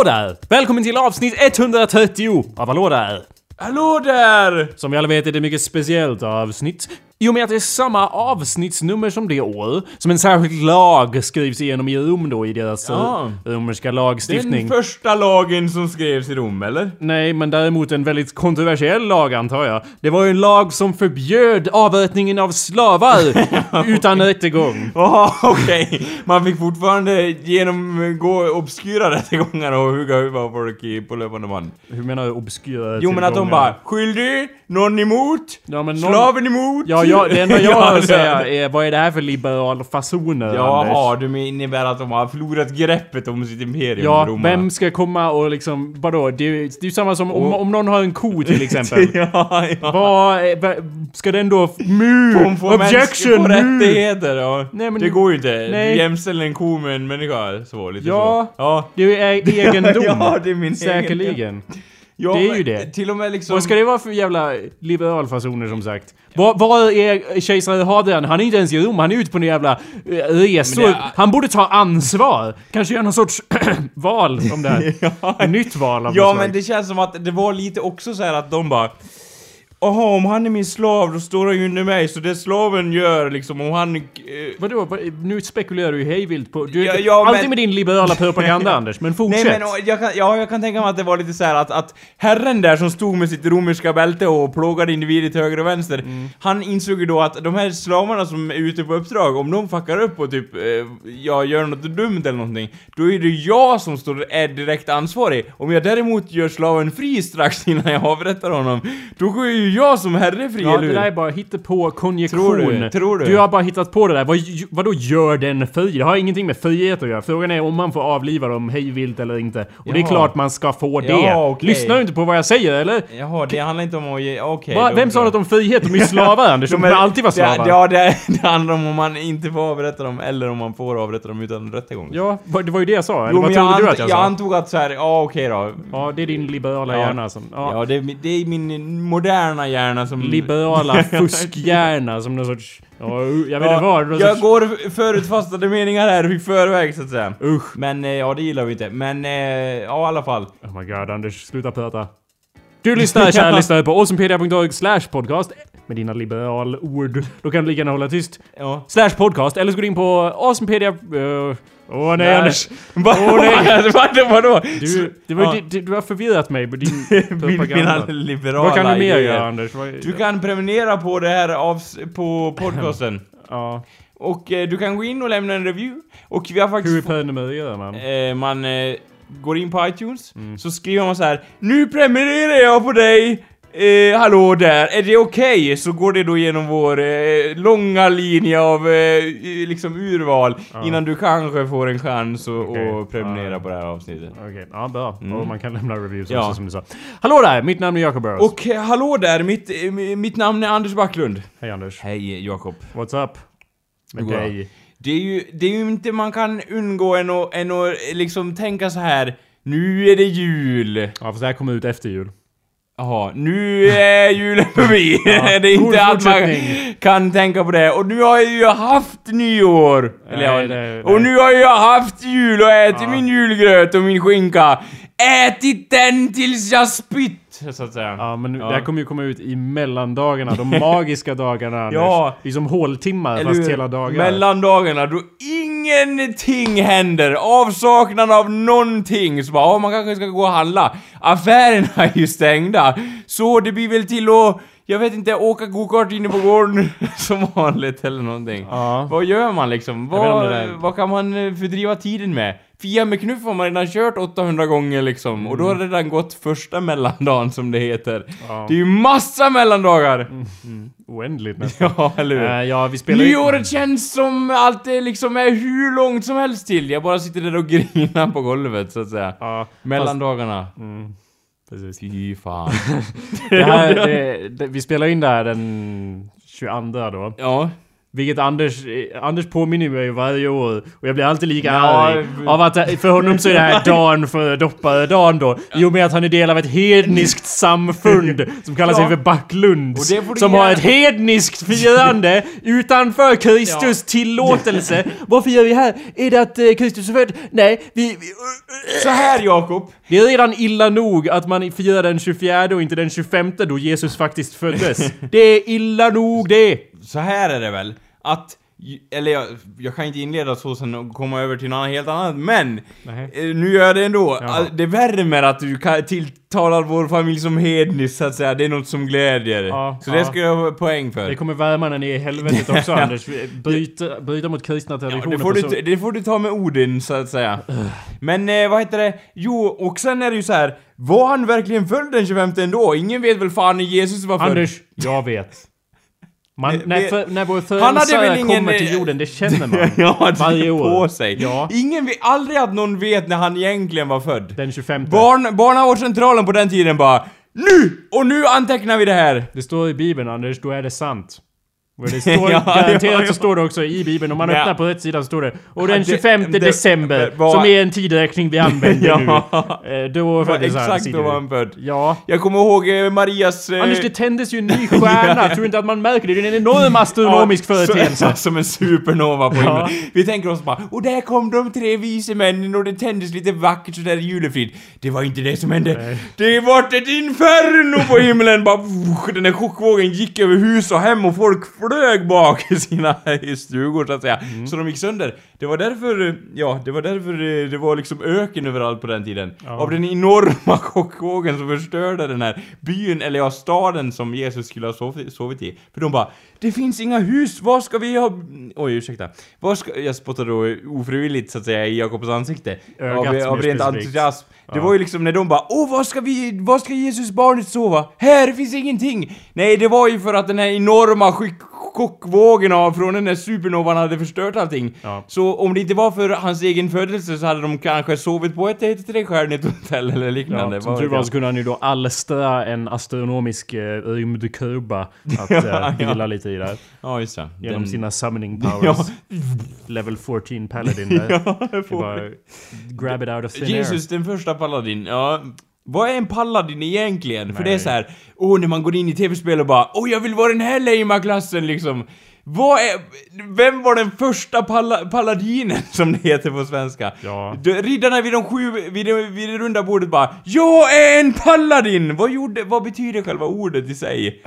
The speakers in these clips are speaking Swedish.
Hallå där! Välkommen till avsnitt 130 av Hallå där! Hallå där! Som vi alla vet är det ett mycket speciellt avsnitt. I och med att det är samma avsnittsnummer som det år som en särskild lag skrivs igenom i Rom då i deras Ja. ja. romerska lagstiftning. Den första lagen som skrevs i Rom, eller? Nej, men däremot en väldigt kontroversiell lag antar jag. Det var ju en lag som förbjöd avrättningen av slavar utan rättegång. Jaha, okej. Man fick fortfarande genomgå obskyra rättegångar och hugga huvudet av folk på löpande band. Hur menar du obskyra Jo men att de bara 'Skyldig, någon emot, Ja, men någon- slaven emot' Ja, ja, det enda jag Ja, har att säga är vad är det här för liberala fasoner, Jaha, du innebär att de har förlorat greppet om sitt imperium, Ja, romarna. vem ska komma och liksom, vadå? Det, är ju- det är ju samma som om, om någon har en ko till exempel. ja, ja. Vad, är- va- ska den då... Mu! Hon får Objection! Få Mu! rättigheter, ja. Nej, men- det går ju inte. Nej. Du jämställer en ko med en människa, så lite Ja. så. Ja. Det är egendom. Ja, det är min Säkerligen. Ja, Det är ju det. Till och med liksom... Vad ska det vara för jävla liberalfasoner som sagt? Vad vad är kejsare Hadrian? Han är inte ens i Rom, han är ute på en jävla eh, resor. Det- Han borde ta ansvar. Kanske göra någon sorts val om det här. Nytt val av Ja men det känns som att det var lite också så här att de bara Jaha, om han är min slav då står han ju under mig, så det slaven gör liksom, om han... Eh, Vadå? Vad- Nu spekulerar du ju hejvilt på... Du, Ja, ja, alltid men- med din liberala propaganda Anders, men Nej fortsätt. men och jag kan, ja, jag kan tänka mig att det var lite så här att, att herren där som stod med sitt romerska bälte och plågade individer till höger och vänster, Mm. han insåg ju då att de här slavarna som är ute på uppdrag, om de fuckar upp och typ, eh, ja, gör något dumt eller någonting, då är det jag som står, är direkt ansvarig. Om jag däremot gör slaven fri strax innan jag avrättar honom, då går ju jag som herre fri, Ja, eller det hur? där är bara på konjektion. Tror du? Tror du? Du har bara hittat på det där. Vad, vadå gör den fri? Det har ingenting med frihet att göra. Frågan är om man får avliva dem hejvilt eller inte. Och det är Jaha. klart man ska få det. Ja, okej. Lyssnar du inte på vad jag säger eller? Jaha, det handlar inte om att ge, okej. Då- vem sa något om frihet? De är slavar Anders. De kommer alltid vara slavar. Det, ja, det, det handlar om om man inte får avrätta dem eller om man får avrätta dem utan rättegång. Ja, det var ju det jag sa. Eller Jo, vad trodde jag, du att jag, jag sa? antog att så här, ja okej då. Ja, det är din liberala Ja. hjärna som... Ja. Ja, det, det är min moderna hjärna som... Liberala fuskhjärna som någon sorts... Ja, jag vet inte vad. jag sorts- går förutfattade meningar här i förväg så att säga. Usch. Men eh, ja, det gillar vi inte. Men eh, ja, i alla fall. Oh my god, Anders, sluta prata. Du lyssnar, kära lyssnare, på awesomepedia.org slash podcast med dina liberalord. Då kan du lika gärna hålla tyst. Ja. Slash podcast, eller så går du in på awesomepedia... Uh, Åh nej Anders! Vad Åh, nej. vadå? vadå? Du, det var, Ja. du, du, har förvirrat mig med din Min, mina propaganda. liberala Vad kan du mer göra Anders? Vad, Du kan prenumerera på det här avs- på podcasten. Ja. Och eh, du kan gå in och lämna en review. Och vi har faktiskt... Hur prenumererar man? eh, man eh, går in på iTunes, Mm. så skriver man så här Nu prenumererar jag på dig! Eh, hallå där, är det okej? Så går det då genom vår eh, långa linje av eh, liksom urval Ja. innan du kanske får en chans att att prenumerera Ja. på det här avsnittet. Okej, ja bra. Mm. Och man kan lämna reviews Ja. också som du sa. Hallå där! Mitt namn är Jacob Burrows. Och eh, hallå där, mitt, eh, mitt namn är Anders Backlund. Hej Anders. Hej Jakob. What's up? Med Bra. dig? Det är ju, det är ju inte man kan undgå än att, än att liksom tänka så här. Nu är det jul. Ja, fast det här kommer ut efter jul. Jaha, nu är julen förbi. Ja, det är inte att man kan tänka på det. Och nu har jag ju haft nyår. Eller Nej, ja, det- och nej. nu har jag haft jul och ätit Ja. min julgröt och min skinka. Ätit den tills jag spytt, så att säga. Ja, men Ja. det här kommer ju komma ut i mellandagarna, de magiska dagarna Anders. Ja. Det är som håltimmar Eller fast hur? hela dagar. Mellandagarna då ingenting händer. Avsaknad av någonting. Så bara, "Ja, man kanske ska gå och handla. Affärerna är ju stängda. Så det blir väl till att, jag vet inte, åka gokart inne på gården som vanligt eller någonting. Ja. Vad gör man liksom? Jag vet inte om Vad, där- vad kan man eh, fördriva tiden med? Fia med knuff har man redan kört 800 gånger liksom. Och då har det redan gått första mellandagen som det heter. Mm. Ja. Det är ju massa mellandagar! Oändligt nästan. Ja, eller hur? Eh, ja, vi spelar. Nyåret känns som att det liksom är hur långt som helst till. Jag bara sitter där och grinar på golvet så att säga. Ja, Mellandagarna. mm, precis. Fy fan. Det här, det, det, vi spelar in det här den 22 då. ja. Vilket Anders, eh, Anders påminner mig varje år och jag blir alltid lika Ja, arg vi- av att eh, för honom så är det här dagen för dopparedagen då. I och med att han är del av ett hedniskt samfund som kallar sig för Backlund. Och det får du Som har ett hedniskt firande utanför Kristus tillåtelse. Vad firar vi här? Är det att eh, Kristus är född? Nej, vi... vi Så här Jakob. det är redan illa nog att man firar den 24 och inte den 25 då Jesus faktiskt föddes. Det är illa nog det! Så här är det väl. Att... Eller jag, jag kan inte inleda så sen och komma över till något helt annat, men... Nej. eh, Nu gör jag det ändå. Alltså, Det värmer att du tilltalar vår familj som hednisk så att säga. Det är något som glädjer. Ja, så ja. det ska jag ha poäng för. Det kommer värma när ni är i helvetet också Anders. Bryta, bryta mot kristna Ja, traditioner det, får du, så... det får du ta med Odin så att säga. Men eh, vad heter det? Jo, och sen är det ju så här. Var han verkligen född den 25 ändå? Ingen vet väl fan när Jesus var född? Anders, jag vet. Man, Det- när, det- för, när vår förälsare ingen, kommer till eh, jorden, det känner man. ja, det varje år. på sig. Ja. Ingen aldrig att någon vet när han egentligen var född. Den 25. Barn, barnavårdscentralen på den tiden bara Nu! Och nu antecknar vi det här! Det står i Bibeln Anders, då är det sant. Det står, Ja, garanterat så står det också i Bibeln, om man öppnar på rätt sida så står det Och den det- 25 det- december, det var- som är en tideräkning vi använder Ja. nu. Eh, Då Var föddes han, exakt då var han född. Ja. Jag kommer ihåg eh, Marias... Eh, Anders, det tändes ju en ny stjärna, tror du inte att man märker det? Det är en enorm astronomisk Ja, företeelse. Som en supernova på himlen. Vi tänker oss bara, och där kom de tre vise männen och det tändes lite vackert sådär i julefrid. Det var inte det som hände. Nej. Det vart ett inferno på himlen! Bara, den där chockvågen gick över hus och hem och folk flög bak i sina stugor så att säga. Mm. Så de gick sönder. Det var därför, ja, det var därför eh, det var liksom öken överallt på den tiden. Ja. Av den enorma chockvågen som förstörde den här byn, eller ja, staden som Jesus skulle ha sovit, sovit i. För de bara, det finns inga hus, vad ska vi ha... Oj, ursäkta. Vad ska... Jag spottade då ofrivilligt så att säga i Jakobs ansikte. Ögat av, av rent entusiasm. Det var ju liksom när de bara, åh, vad ska vi... Vad ska Jesus barnet sova? Här finns ingenting! Nej, det var ju för att den här enorma skick chockvågen av från den där supernovan hade förstört allting. Ja. Så om det inte var för hans egen födelse så hade de kanske sovit på ett, trestjärnigt hotell eller liknande. Ja, som tur var så kunde han ju då alstra en astronomisk eh, att Ja, eh, ja. vila lite i där. Ja, just det. Genom Den- sina summoning Ja. powers. Level 14 paladin där. Ja, det vi. grab it out of thin air. Jesus den första paladin, ja. Vad är en paladin egentligen? För det är Nej. så här, åh när man går in i tv-spel och bara åh jag vill vara den här lame klassen liksom. Vad är, vem var den första palla, paladinen som det heter på svenska? Ja. Riddarna vid de sju, vid det, vid det runda bordet bara Jag är en paladin! Vad gjorde, vad betyder själva ordet i sig?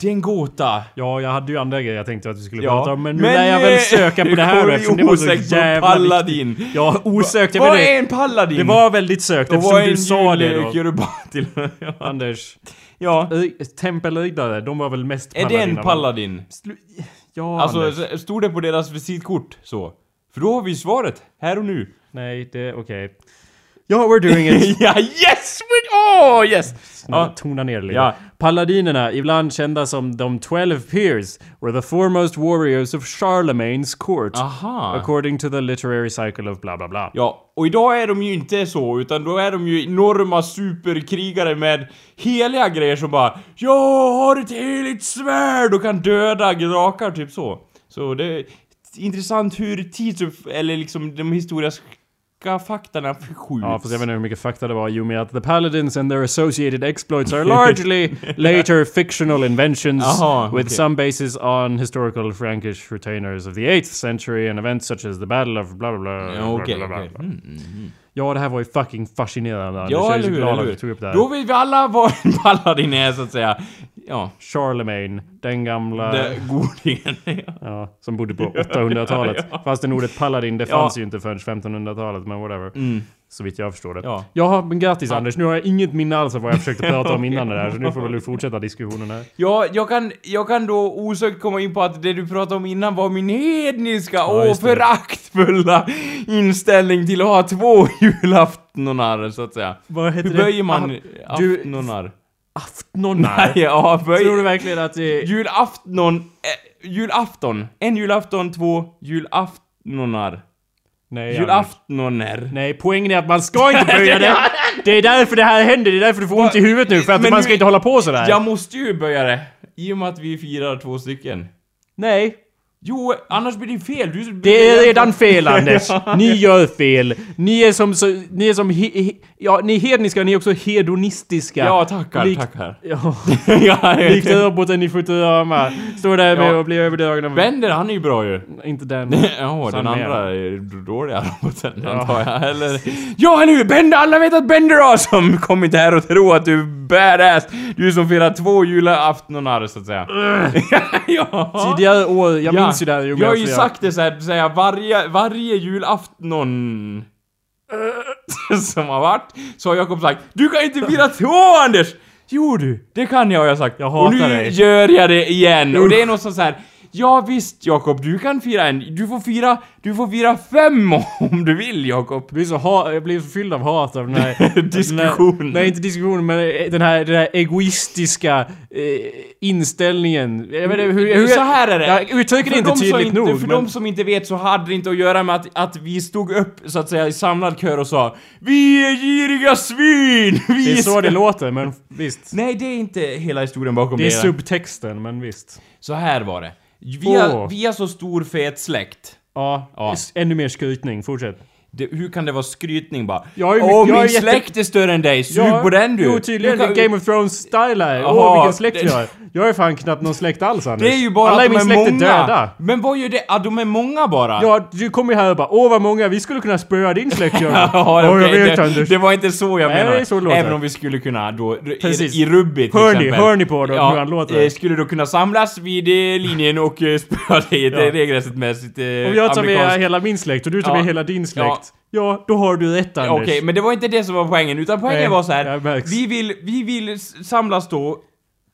Det är en gåta. Ja, jag hade ju andra grejer jag tänkte att vi skulle Ja, prata om, men nu men, lär jag väl eh, söka på det här eftersom det var så jävla paladin. viktigt. Ja, osökt. Vad är en paladin? Det var väldigt sökt eftersom du sa det då. ja. Anders. ja. Tempelriddare, de var väl mest Är det paladiner, en paladin? Ja, Alltså, Anders. stod det på deras visitkort så? För då har vi svaret, här och nu. Nej, det okej. Ja, we're doing it. ja, yes! we- Åh, yes! Ja. Tona ner det lite. Ja. Paladinerna, ibland kända som de 12 peers, were the foremost warriors of Charlemagne's court. Aha. According to the literary cycle of bla bla bla. Ja, och idag är de ju inte så, utan då är de ju enorma superkrigare med heliga grejer som bara Jag har ett heligt svärd och kan döda drakar, typ så. Så det är intressant hur tidsupp... eller liksom de historiska faktorna förskjuts. Ja, fast jag vet inte hur mycket fakta det var i och med att the paladins and their associated exploits are largely later fictional inventions Aha, with okej. some basis on historical Frankish retainers of the 8th century and events such as the battle of bla bla bla. Okej, okej. Mm, mm, mm. Ja, det här var ju fucking fascinerande Anders. Ja, jag är eller så hur, glad eller att hur? du tog upp det här. Då vet vi alla vad en paladin är, så att säga. Ja, Charlemagne, den gamla... det, godingen. ja. Ja, som bodde på 800-talet. Ja. Fastän ordet paladin, det fanns ju inte förrän 1500-talet, men whatever. Mm. Så vitt jag förstår det. Ja. Jaha, men grattis Anders. Nu har jag inget minne alls av vad jag försökte prata om innan det där, så nu får väl du fortsätta diskussionen här. Ja, jag kan, jag kan då osökt komma in på att det du pratade om innan var min hedniska Ja, och det. föraktfulla inställning till att ha två julaftonar, så att säga. Vad heter Hur böjer man Ah, Aftnonar? Nej, ja, Tror du verkligen att det... Julafton... Eh, julafton. En julafton, två julaftonar. Nej. Julaftoner. Nej, poängen är att man ska inte böja det. Det är därför det här händer, det är därför du får ont i huvudet nu, för att Men man nu- ska inte hålla på sådär. Jag måste ju böja det. I och med att vi firar två stycken. Nej. Jo, annars blir det fel. Du, Det är redan fel Anders! Ni gör fel! Ni är som så, ni är som he, he, ja, ni är hedniska, ni är också hedonistiska. Ja, tackar, Likt- tackar. Ja, ja, likt roboten i Futurama. Står där med Ja. och blir överdragna. Bender, han är ju bra ju. Inte den. Ja, den andra är dåliga roboten, Ja. antar jag. Eller... Ja, eller hur? Bender, alla vet att Bender har som kommit här och tror att du är badass. Du som firar två julaftonar, så att säga. ja. Tidigare år, jag Ja. Minns ju här. ju Jag har ju sagt det såhär, säga varje, varje julafton som har varit, så har Jakob sagt Du kan inte fira två Anders! Jo du, det kan jag har jag sagt. Jag hatar och nu dig. gör jag det igen. Och det är något sånt så här. Ja visst Jakob, du kan fira en. Du får fira, du får fira fem om du vill Jakob. Jag blir så, ha, jag blir så fylld av hat av den här... Diskussionen. Den här, nej, inte diskussionen, men den här, den här egoistiska eh, inställningen. Jag vet hur... hur så här är det. Jag uttrycker det inte tydligt inte, nog, För men... de som inte vet så hade det inte att göra med att, att vi stod upp så att säga i samlad kör och sa Vi är giriga svin! Vi Det är så ska-" det låter, men visst. Nej, det är inte hela historien bakom Det är det. subtexten, men visst. Så här var det. Vi har, Åh. vi har så stor fet släkt. Ja, Ja. ännu mer skrytning. Fortsätt. Det, hur kan det vara skrytning bara? Jag är Åh, jag min är jätte- släkt är större än dig, sug på den du! Jo, tydligen. Kan- Game of Thrones-style här. Åh, vilken släkt det- jag är. Jag är fan knappt någon släkt alls, Anders. Det är ju bara Alla att min de är släkt många! är döda. Men vad gör det? Ah, de är många bara! Ja, du kommer ju här och bara Åh vad många, vi skulle kunna spöa din släkt Göran. Ja, okej, jag vet det, Anders. det var inte så jag Nej, menade. det är så låter. Även om vi skulle kunna då, Precis. i, i Rubbi till Hör ni- exempel. hör ni på då hur han låter? eh, Skulle då kunna samlas vid eh, linjen och eh, spöa dig Ja. ja. regelmässigt eh, Om jag tar med hela min släkt och du tar Ja. med hela din släkt. Ja. Då har du rätt Anders. Okej, men det var inte det som var poängen, utan poängen Nej, var så här. Vi vill, vi vill samlas då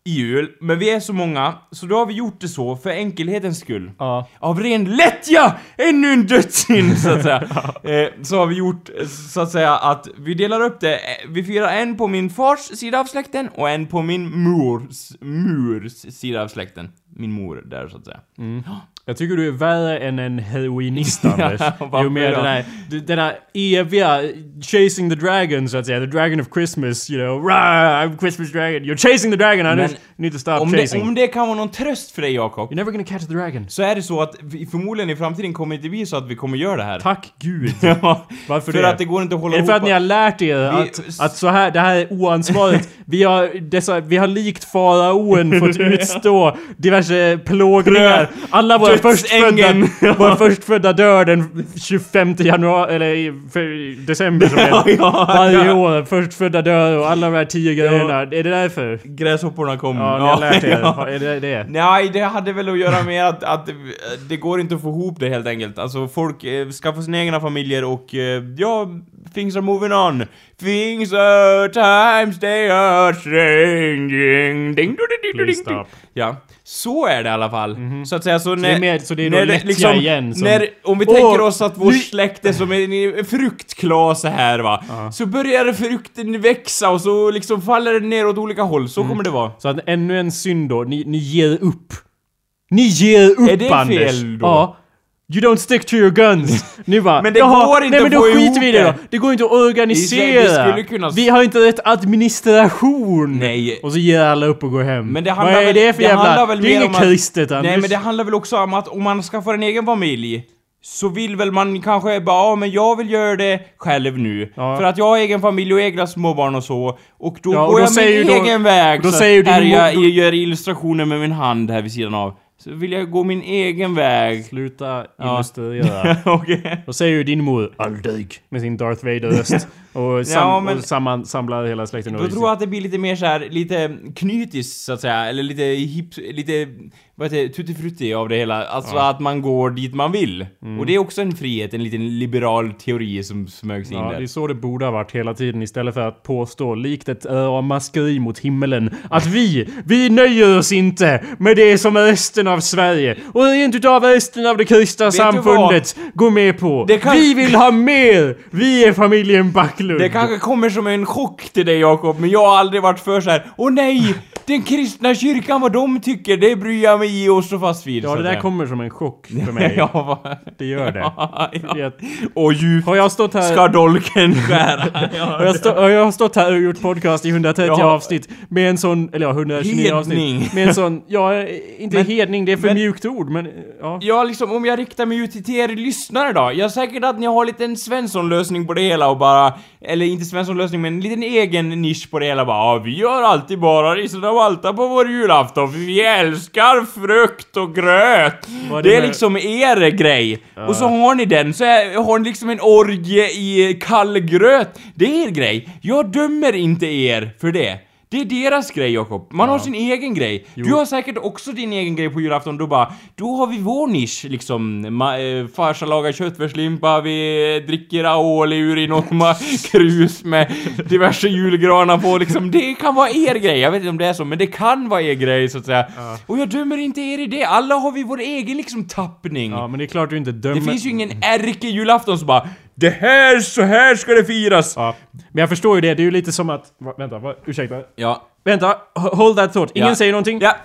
i jul, men vi är så många, så då har vi gjort det så för enkelhetens skull. Ja. Av ren lättja! Ännu en dödssynd, så att säga. eh, så har vi gjort, så att säga, att vi delar upp det. Eh, Vi firar en på min fars sida av släkten och en på min mors, murs sida av släkten. Min mor där, så att säga. Jag tycker du är värre än en heroinist Anders. Jo med då? den här, den här eviga chasing the dragon så att säga. The dragon of Christmas, you know. Rah, I'm Christmas dragon. You're chasing the dragon Anders. Men you need to stop Om det, chasing. om det kan vara någon tröst för dig, Jakob, You're never gonna catch the dragon. så är det så att vi, förmodligen i framtiden kommer det inte bli så att vi kommer göra det här. Tack gud. Ja, Varför för det? att det går inte att hålla Är det för att ihop- ni har lärt er Vi- att, att så här, det här är oansvarigt? Vi har, dessa, vi har likt faraoen fått utstå diverse plågningar. Alla våra förstfödda, våra förstfödda dör den 25 januari, eller i för, december som Ja, ja, Varje ja. år, förstfödda dör och alla de här tio grejerna. Är det därför? Gräshopporna kom. Ja, ni har lärt er. ja. Är det det? Nej, det hade väl att göra med att, att det- går inte att få ihop det helt enkelt. Alltså folk eh, skaffar sina egna familjer och eh, ja, things are moving on. Things are times they are changing. Ding, ding, ding, ding, ding, ding. Ja, så är det i alla fall. Så att säga, så när... det är mer- så det är när lättja igen som- När, om vi tänker oss att vår nu- släkt är som en fruktklase här va. Så börjar frukten växa och så liksom faller den ner åt olika håll. Så Mm. kommer det vara. Så att ännu en synd då, ni, ni ger upp. Ni ger upp Är det Anders! fel då? Ja. You don't stick to your guns. Ni bara, Men det "Jaha, går inte nej, men då skiter vi i det det." då. Det går inte att organisera. Vi kunna- Vi har inte rätt administration. Nej. Och så ger alla upp och går hem. Men det Vad handlar är väl, det för jävla... handlar väl det är inget att- kristet Anders. Nej men det handlar väl också om att om man skaffar en egen familj så vill väl man kanske bara, ja men jag vill göra det själv nu. Ja. För att jag har egen familj och egna småbarn och så. Och då Ja, och går då jag min ju då- egen väg. då så säger ju din här jag mor- gör illustrationer med min hand här vid sidan av. Så vill jag gå min egen väg. Sluta Ja. illustrera. Okej. Då säger ju din mor aldrig med sin Darth Vader-röst. Och, sam- Ja, men- och samman, samlar hela släkten. Då tror jag att det blir lite mer så här, lite knytis så att säga, eller lite hip, lite, vad heter det, tuttifrutti av det hela. Alltså att man går dit man vill. Mm. Och det är också en frihet, en liten liberal teori som smögs in Ja, det är där. så det borde ha varit hela tiden istället för att påstå, likt ett ramaskri mot himmelen, att vi, vi nöjer oss inte med det som resten av Sverige och rent utav resten av det kristna samfundet går med på. Kan- Vi vill ha mer! Vi är familjen Backlund. Det kanske kommer som en chock till dig Jakob, men jag har aldrig varit för så här. Åh nej! Den kristna kyrkan, vad de tycker, det bryr jag mig i och stå fast vid. Ja, så det där kommer som en chock för mig. ja, vad... Det gör det. ja. Det- Och djupt Har jag stått här... ska dolken skära. Har jag, stå, har jag har stått här och gjort podcast i 130 Ja. avsnitt med en sån, eller ja 129 avsnitt. Hedning. Med en sån, ja inte Men- hedning det är för Men- mjukt ord, men ja. Ja, liksom om jag riktar mig ut till er lyssnare då. Jag är säkert att ni har lite en Svensson-lösning på det hela och bara... Eller inte Svensson-lösning, men en liten egen nisch på det hela bara. Ja, vi har alltid bara risotto och Malta på vår julafton för vi älskar frukt och gröt. Vad Det är det- liksom er grej. Och så har ni den, så är, har ni liksom en orgie i kallgröt. Det är er grej. Jag dömer inte er för det. Det är deras grej Jakob. Man har sin egen grej. Du har säkert också din egen grej på julafton. Då bara, då har vi vår nisch liksom. Ma- eh, farsa lagar köttfärslimpa, vi dricker Aoli ur i någon ma- krus med diverse julgranar på liksom. Det kan vara er grej. Jag vet inte om det är så, men det kan vara er grej så att säga. Och jag dömer inte er i det. Alla har vi vår egen liksom tappning. Ja, men det är klart du inte dömer... Det finns ju ingen ärke-julafton som bara Det här, så här ska det firas! Ja. Men jag förstår ju det, det är ju lite som att... Va, vänta, va, ursäkta. Ja. Vänta, hold that thought. Ingen Ja. säger någonting. Ja.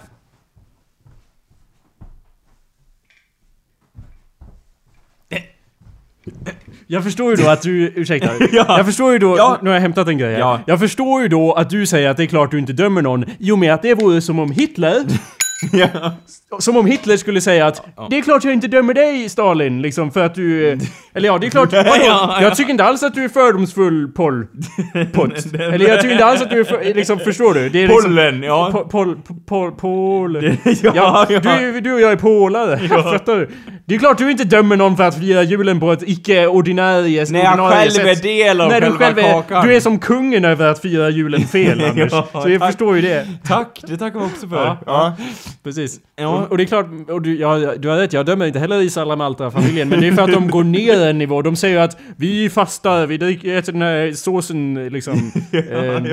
Jag förstår ju då att du, ursäkta. Ja. Jag förstår ju då, Ja. nu har jag hämtat en grej här. Ja. Jag förstår ju då att du säger att det är klart du inte dömer någon, i och med att det vore som om Hitler, ja. som om Hitler skulle säga att det är klart jag inte dömer dig Stalin, liksom för att du... eh, Eller ja, det är klart? Ja, ja. Jag tycker inte alls att du är fördomsfull, Poll. Pott. Eller jag tycker inte alls att du är för, liksom, förstår du? Det är liksom, Pollen, ja. Po- Pol... Pol... Pol... Ja, Ja, ja. Du, du och jag är polare. Fattar du? Det är klart du inte dömer någon för att fira julen på ett icke-ordinarie När jag själv är del av själva själv är, kakan. Du är som kungen över att fira julen fel, Anders. Ja, Så jag tack. förstår ju det. Tack, det tackar vi också för. Precis. Ja. Och, det är klart, och du, ja, du har rätt, jag dömer inte heller Israel och Malta-familjen, men det är för att de går ner en nivå. De säger att vi fastar, vi dricker, äter den här såsen liksom. eh,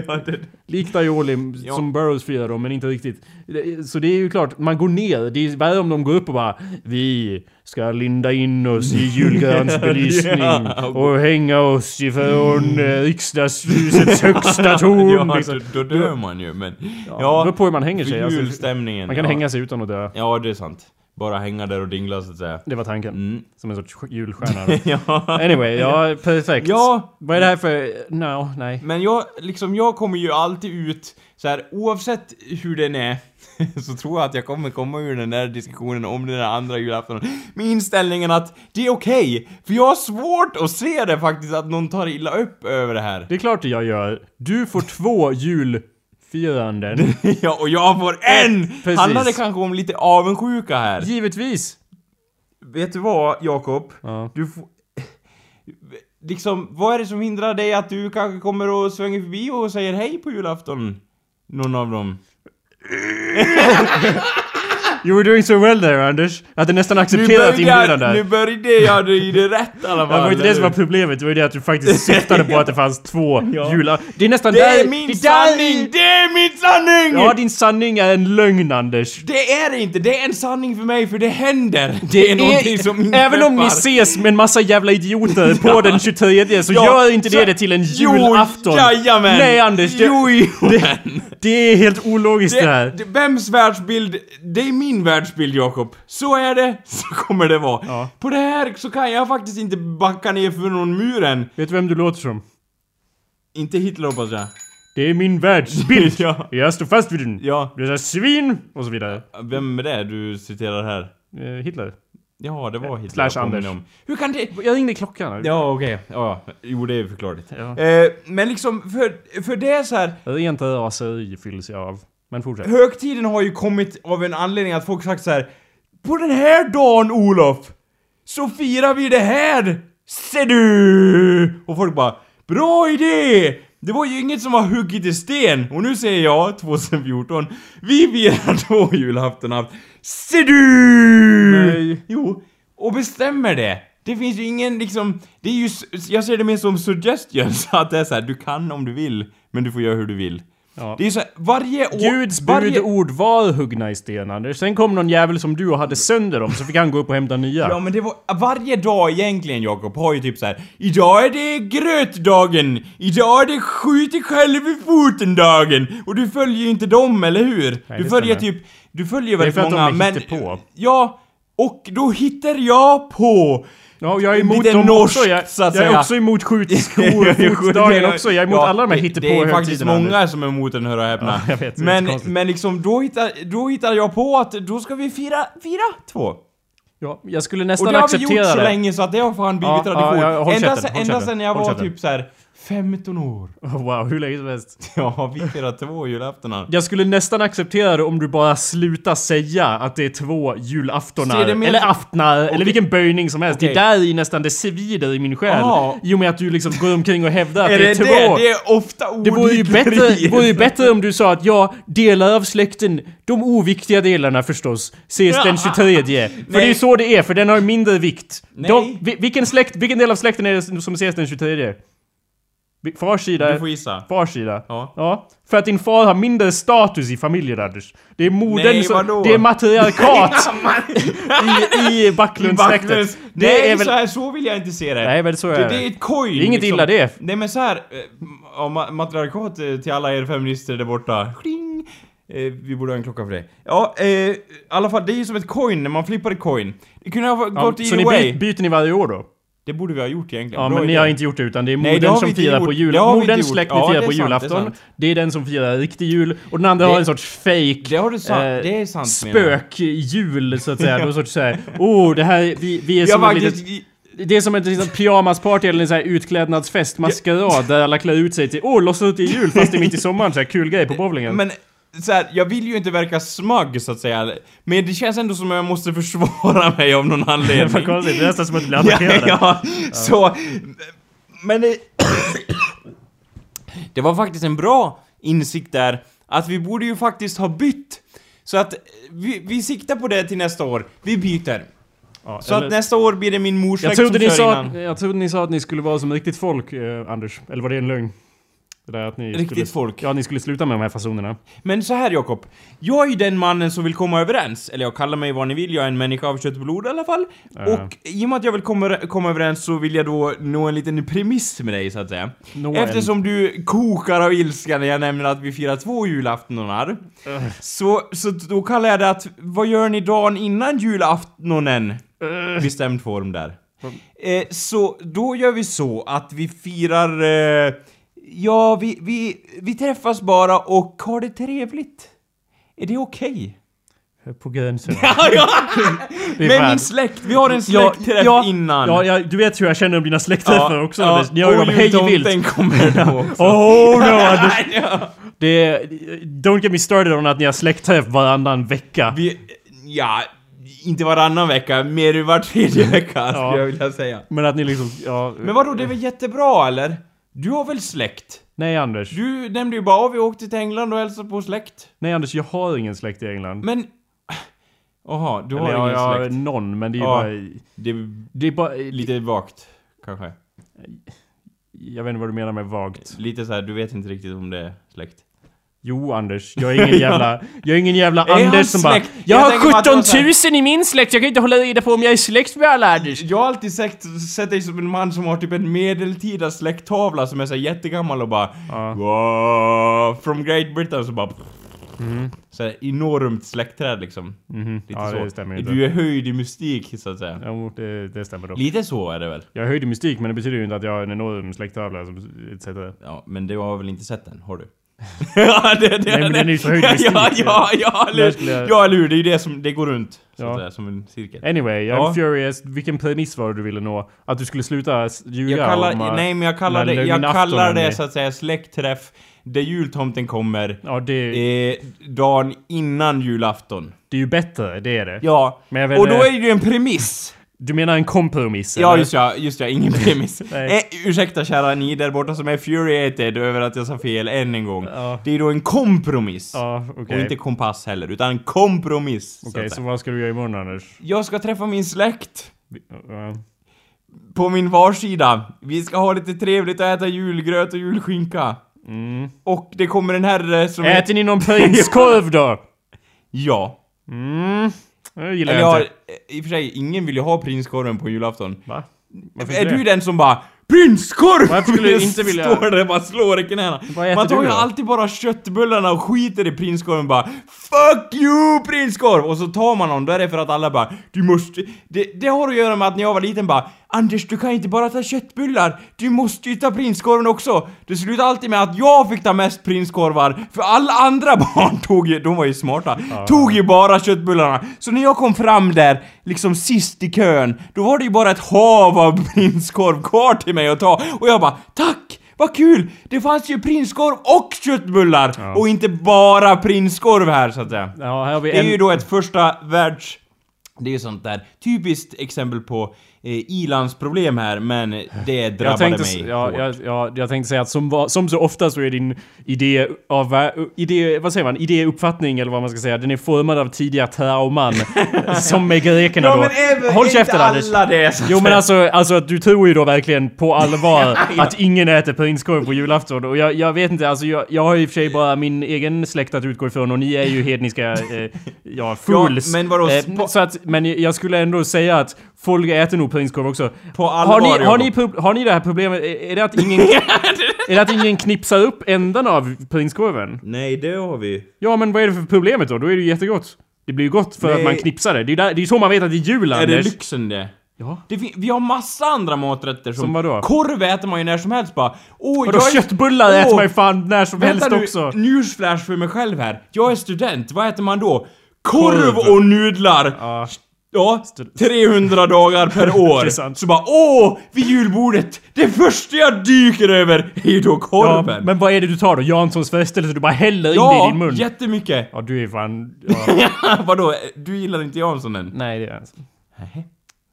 ja, det, Likt aioli Ja. som Burroughs firar då, men inte riktigt. Så det är ju klart, man går ner. Det är värre om de går upp och bara Vi ska linda in oss i julgransbelysning Ja. och hänga oss ifrån eh, riksdagshusets högsta torn. ja, liksom. då, då dör man ju, men... Ja, Ja, det på hur man hänger sig. Alltså, julstämningen. man kan ja. hänga sig utan att dö. Ja, det är sant. Bara hänga där och dingla så att säga. Det var tanken. Mm. Som en sorts julstjärna. ja. anyway, ja perfekt. Ja. Vad är det här för... No, nej. Men jag, liksom, jag kommer ju alltid ut så här oavsett hur den är, så tror jag att jag kommer komma ur den där diskussionen om den där andra julaftonen med inställningen att det är okej, för jag har svårt att se det faktiskt att någon tar illa upp över det här. Det är klart jag gör. Du får två julfiranden. ja, och jag får en! Precis. Handlar det kanske om lite avundsjuka här? Givetvis. Vet du vad, Jakob? Ja. Du får... Liksom, vad är det som hindrar dig att du kanske kommer och svänger förbi och säger hej på julafton? Någon av dem. えー。You were doing so well there Anders. Att du nästan accepterat inbjudan där. nu började jag i det rätt i alla Det fall. var inte det som var problemet, det var ju det att du faktiskt syftade på att det fanns två Ja. jular. Det är nästan Det där... är min det sanning! Det är min sanning! Ja, din sanning är en lögn Anders. Det är det inte, det är en sanning för mig för det händer. Det är någonting som inträffar. Även om ni ses med en massa jävla idioter på den 23 så Ja, gör inte så- det det till en Jo, julafton. jajamän! Nej Anders, det, Jo, jo, det, det är helt ologiskt det, här. Det, det, vems världsbild? Det är min världsbild Jakob. Så är det, så kommer det vara. Ja. På det här så kan jag faktiskt inte backa ner för någon mur än. Vet du vem du låter som? Inte Hitler hoppas jag. Det är min världsbild. Ja. Jag står fast vid den. Ja. Är svin och så vidare. Vem är det du citerar här? Eh, Hitler. Ja, det var Hitler. Slash Anders. Om. Hur kan det... Jag ringde klockan. Ja, okej. Ja, jo det är förklarligt. Ja. Eh, men liksom, för, för det är så här. Rent raseri fylls jag av. Men fortsätt. Högtiden har ju kommit av en anledning att folk sagt så här. På den här dagen Olof, så firar vi det här! Ser du! Och folk bara Bra idé! Det var ju inget som var hugget i sten. Och nu säger jag, 2014, vi firar två julafton Ser du! Nej. Jo, och bestämmer det. Det finns ju ingen liksom, det är ju, jag ser det mer som suggestions, att det är så här, du kan om du vill, men du får göra hur du vill. Ja. Det är så här, varje år... Guds varje, budord var huggna i sten Anders. Sen kom någon jävel som du och hade sönder dem så fick han gå upp och hämta nya. Ja men det var, varje dag egentligen Jakob har ju typ så här. Idag är det grötdagen, idag är det skjut dig själv i foten-dagen. Och du följer ju inte dem, eller hur? Nej, du följer stämmer. typ, du följer Det är väldigt för att de många, är men... hittepå. Ja, Och då hittar jag på Ja, jag är emot dem norskt, också. Jag, så att jag är säga. också emot skjutskor, fotdagen också. Jag är emot Ja, alla de här det- hittepå Det är faktiskt många som är emot den, hör och häpna. Ja, vet, det är men, men liksom, då hittar, då hittar jag på att då ska vi fira, fira två. Ja, jag skulle Och nästan det har vi gjort acceptera så det. länge så att det har fan blivit Ja, tradition. ja, ja, ända sen, ända sen jag var typ så här 15 år. Wow, hur länge som helst. Ja, vi firar två julaftonar. Jag skulle nästan acceptera det om du bara slutar säga att det är två julaftonar. Är det Eller aftnar, eller vilken böjning som helst. Okej. Det är där i nästan det svider i min själ. Jaha. I och med att du liksom går omkring och hävdar att Är det det är två. det? Det är ofta Det vore, ju bättre, det vore ju bättre om du sa att ja, delar av släkten, de oviktiga delarna förstås, ses den 23. För det är ju så det är, för den har mindre vikt. Nej. De, vi- vilken, släkt, vilken del av släkten är det som ses den 23? Fars sida? Du får gissa. Fars sida? Ja. Ja. För att din far har mindre status i familjen Anders. Det är modern Nej, som... Det är matriarkat i, i Backlundsläktet. Nej, är väl... så, här, så vill jag inte se det. Nej, men så är det, det. är ett coin. Det är inget illa det. Nej men så här, eh, ja, ma- matriarkat eh, till alla er feminister där borta. Kling. Eh, vi borde ha en klocka för det. Ja, eh, i alla fall, det är ju som ett coin när man flippar ett coin. Det kunde ha Ja, gått så either ni way. by, byter ni varje år då? Det borde vi ha gjort egentligen. Ja, Bra men ni idé. har inte gjort det utan det är Nej, det modern som firar gjort. på jul. Det inte Moderns släkt Ja, firar det på sant, det är julafton. sant. Det är den som firar riktig jul. Och den andra Det- har en sorts fake Det har du sant, eh, det är sant spökjul så att säga. Någon sorts såhär, oh det här, vi, vi är som en Det är som ett litet pyjamasparty eller en sån här utklädnadsfest, maskerad, där alla klär ut sig till åh, låtsas ut i jul fast det är mitt i sommaren, så här kul grej på bowlingen. Men så här, jag vill ju inte verka smug så att säga. Men det känns ändå som att jag måste försvara mig av någon anledning. var konstigt, det är nästan som att du blir ja, attackerad. ja, så... Men det... det var faktiskt en bra insikt där, att vi borde ju faktiskt ha bytt. Så att vi, vi siktar på det till nästa år. Vi byter. Ja, Så eller- att nästa år blir det min trodde som ni kör sa, innan. jag trodde ni sa att ni skulle vara som riktigt folk, eh, Anders. Eller var det en lögn? Det där att ni Riktigt skulle, folk. Ja, ni skulle sluta med de här fasonerna. Men så här Jakob, jag är ju den mannen som vill komma överens. Eller jag kallar mig vad ni vill, jag är en människa av kött och blod i alla fall. Ja. Och i och med att jag vill komma, komma överens så vill jag då nå en liten premiss med dig så att säga. Nå en- Eftersom du kokar av ilska när jag nämner att vi firar två julaftonar. Så, så då kallar jag det att, vad gör ni dagen innan julaftonen? Bestämd form där. Eh, så då gör vi så att vi firar... Eh, ja, vi, vi, vi träffas bara och har det trevligt. Är det okej? På gränsen. Ja, ja! Det är Med fan- min släkt, vi har en släktträff ja, innan. Ja, ja, du vet hur jag känner om dina släktträffar också Anders. Ni har ju dem hej jultomten vilt. kommer då också. Oh no Anders! ja. Det, don't get me started on att ni har släktträff varannan vecka. Vi, ja, inte varannan vecka, mer var tredje vecka Ja. skulle jag vilja säga. Men att ni liksom, ja... Men vadå, det är väl jättebra eller? Du har väl släkt? Nej Anders. Du nämnde ju bara att vi åkte till England och hälsade på släkt. Nej Anders, jag har ingen släkt i England. Men... Jaha, du har Eller jag, ingen jag har släkt. någon, men det är ju Ja. bara... Det Det är bara... lite vagt, kanske. Jag vet inte vad du menar med vagt. Lite så här, du vet inte riktigt om det är släkt. Jo Anders, jag är ingen jävla... Jag är ingen jävla Är Anders som bara... Jag, har tänker mig att det 17 var så här- 000 i min släkt, jag kan inte hålla reda på om jag är släkt med alla Anders. Jag har alltid sett, sett dig som en man som har typ en medeltida släkttavla som är så jättegammal och bara Ja. wow, From Great Britain så bara Så här enormt släktträd liksom. Mhm. Lite Ja, så. det stämmer inte. Du är höjd i mystik så att säga. Jo, det, det stämmer då. Lite så är det väl? Jag höjde mystik, men det betyder ju inte att jag har en enorm släkttavla som etc. Ja, men du har väl inte sett den? Har du? ja, det, det, Nej, men den är ju så höjd ja, ja, ja, Där eller, jag- ja, eller hur? Det är ju det som, det går runt. Så Ja. säga, som en cirkel. Anyway, I'm Ja. furious. Vilken premiss var det du ville nå? Att du skulle sluta ljuga Jag kallar, om... uh, nej men jag kallar det, jag kallar det är- så att säga släktträff där jultomten kommer Ja, det, eh, dagen innan julafton. det är ju bättre, det är det. Ja, jag och då är det ju en premiss. Du menar en kompromiss? Ja, eller? just ja, just ja, ingen premiss. Eh, ursäkta kära ni där borta som är furiated över att jag sa fel än en gång. Ja. Det är då en kompromiss. Ja, okej. Och inte kompass heller, utan en kompromiss. så Okej, att så säga. vad ska du göra imorgon Anders? Jag ska träffa min släkt. Ja. På min varsida. Vi ska ha lite trevligt och äta julgröt och julskinka. Mm. Och det kommer en herre som... Äter ni någon prinskorv då? Ja. Mm. Det gillar Eller jag inte. i och för sig, ingen vill ju ha prinskorven på julafton. Va? Varför Är inte du det? den som bara prinskorv! Varför skulle du inte vilja- Står där och bara slår i knäna. Vad äter Man tar du ju då? alltid bara köttbullarna och skiter i prinskorven bara Fuck you prinskorv! Och så tar man någon, då är det för att alla bara Du måste... Det, det har att göra med att när jag var liten bara Anders du kan inte bara ta köttbullar, du måste ju ta prinskorven också! Det slutade alltid med att jag fick ta mest prinskorvar, för alla andra barn tog ju, de var ju smarta, tog ju bara köttbullarna. Så när jag kom fram där, liksom sist i kön, då var det ju bara ett hav av prinskorv kvar till mig att ta. Och jag bara tack! Vad kul! Det fanns ju prinskorv och köttbullar! Och inte bara prinskorv här så att säga. Ja, här Det är en... ju då ett första världs... Det är ju sånt där typiskt exempel på ilandsproblem här, men det drabbade Jag tänkte, mig ja, hårt. jag, ja, jag tänkte säga att som, som så ofta så är din idé av... Idé, vad säger man? Idéuppfattning eller vad man ska säga. Den är formad av tidiga trauman. som med grekerna Ja då. men även, Håll käften Anders! det Jo men alltså, alltså du tror ju då verkligen på allvar Ja. att ingen äter prinskorv på julafton. Och jag, jag vet inte, alltså jag, jag har i och för sig bara min egen släkt att utgå ifrån och ni är ju hedniska, eh, ja, fools. men vadå, Eh, så att, men jag skulle ändå säga att folk äter nog prinskorv också. På allvar, har ni, har, ni, har ni det här problemet? Är, är, det att ingen, är det att ingen knipsar upp ändan av prinskorven? Nej, det har vi. Ja men vad är det för problemet då? Då är det ju jättegott. Det blir ju gott för att Nej. man knipsar det. Det är ju där- det är ju så man vet att det är jul Är det lyxen det? Ja. det vi har massa andra maträtter som... Som vadå? Korv äter man ju när som helst bara. Åh, Vadå jag är- köttbullar Åh, äter man ju fan när som helst Vänta nu, också. newsflash för mig själv här. Jag är student, vad äter man då? Korv, Korv. och nudlar! Ja. Ja, 300 dagar per år. Det är sant. Så bara åh, vid julbordet, det första jag dyker över är ju då Ja, korven. men vad är det du tar då? Janssons frestelse? Du bara häller in Ja, det i din mun? jättemycket. Ja, du är fan... Ja. Vadå, du gillar inte Janssonen? Nej, det är alltså. Nej.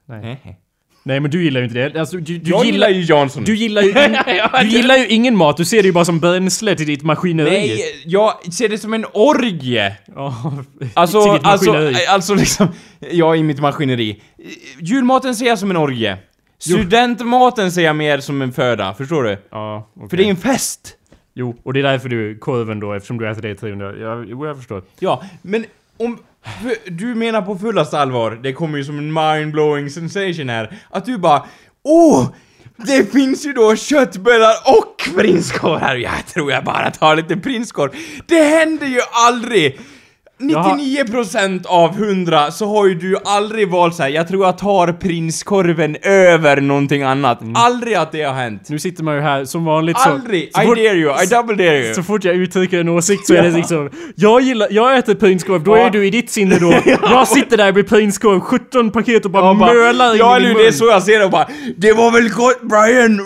Nej. Nej, men du gillar ju inte det. Alltså, du, du Jag gillar... ju Jansson. Du gillar ju, in, du gillar ju ingen mat, du ser det ju bara som bränsle till ditt maskineri. Nej, jag ser det som en orgie. Ja, Alltså, till ditt alltså, maskineri. alltså liksom, ja i mitt maskineri. Julmaten ser jag som en orgie. Studentmaten ser jag mer som en föda, förstår du? Ja, okej. För det är en fest. Jo, och det är därför du korven då, eftersom du äter det i 300. Ja, jo, jag förstår. Ja, men om... Du menar på fullaste allvar, det kommer ju som en mind-blowing sensation här, att du bara Åh! Det finns ju då köttbullar och prinskorv här, jag tror jag bara tar lite prinskorv. Det händer ju aldrig! 99% av 100 så har ju du aldrig valt så här. jag tror jag tar prinskorven över någonting annat. Aldrig att det har hänt. Nu sitter man ju här som vanligt så... Aldrig! så I fort- dare you, I double dare you. Så fort jag uttrycker en åsikt så är det liksom Jag gillar, jag äter prinskorv, då Ja. är du i ditt sinne då Jag sitter där med prinskorv, 17 paket och bara, Ja, mölar in ja, i nu min det är mun så jag ser det och bara Det var väl gott Brian!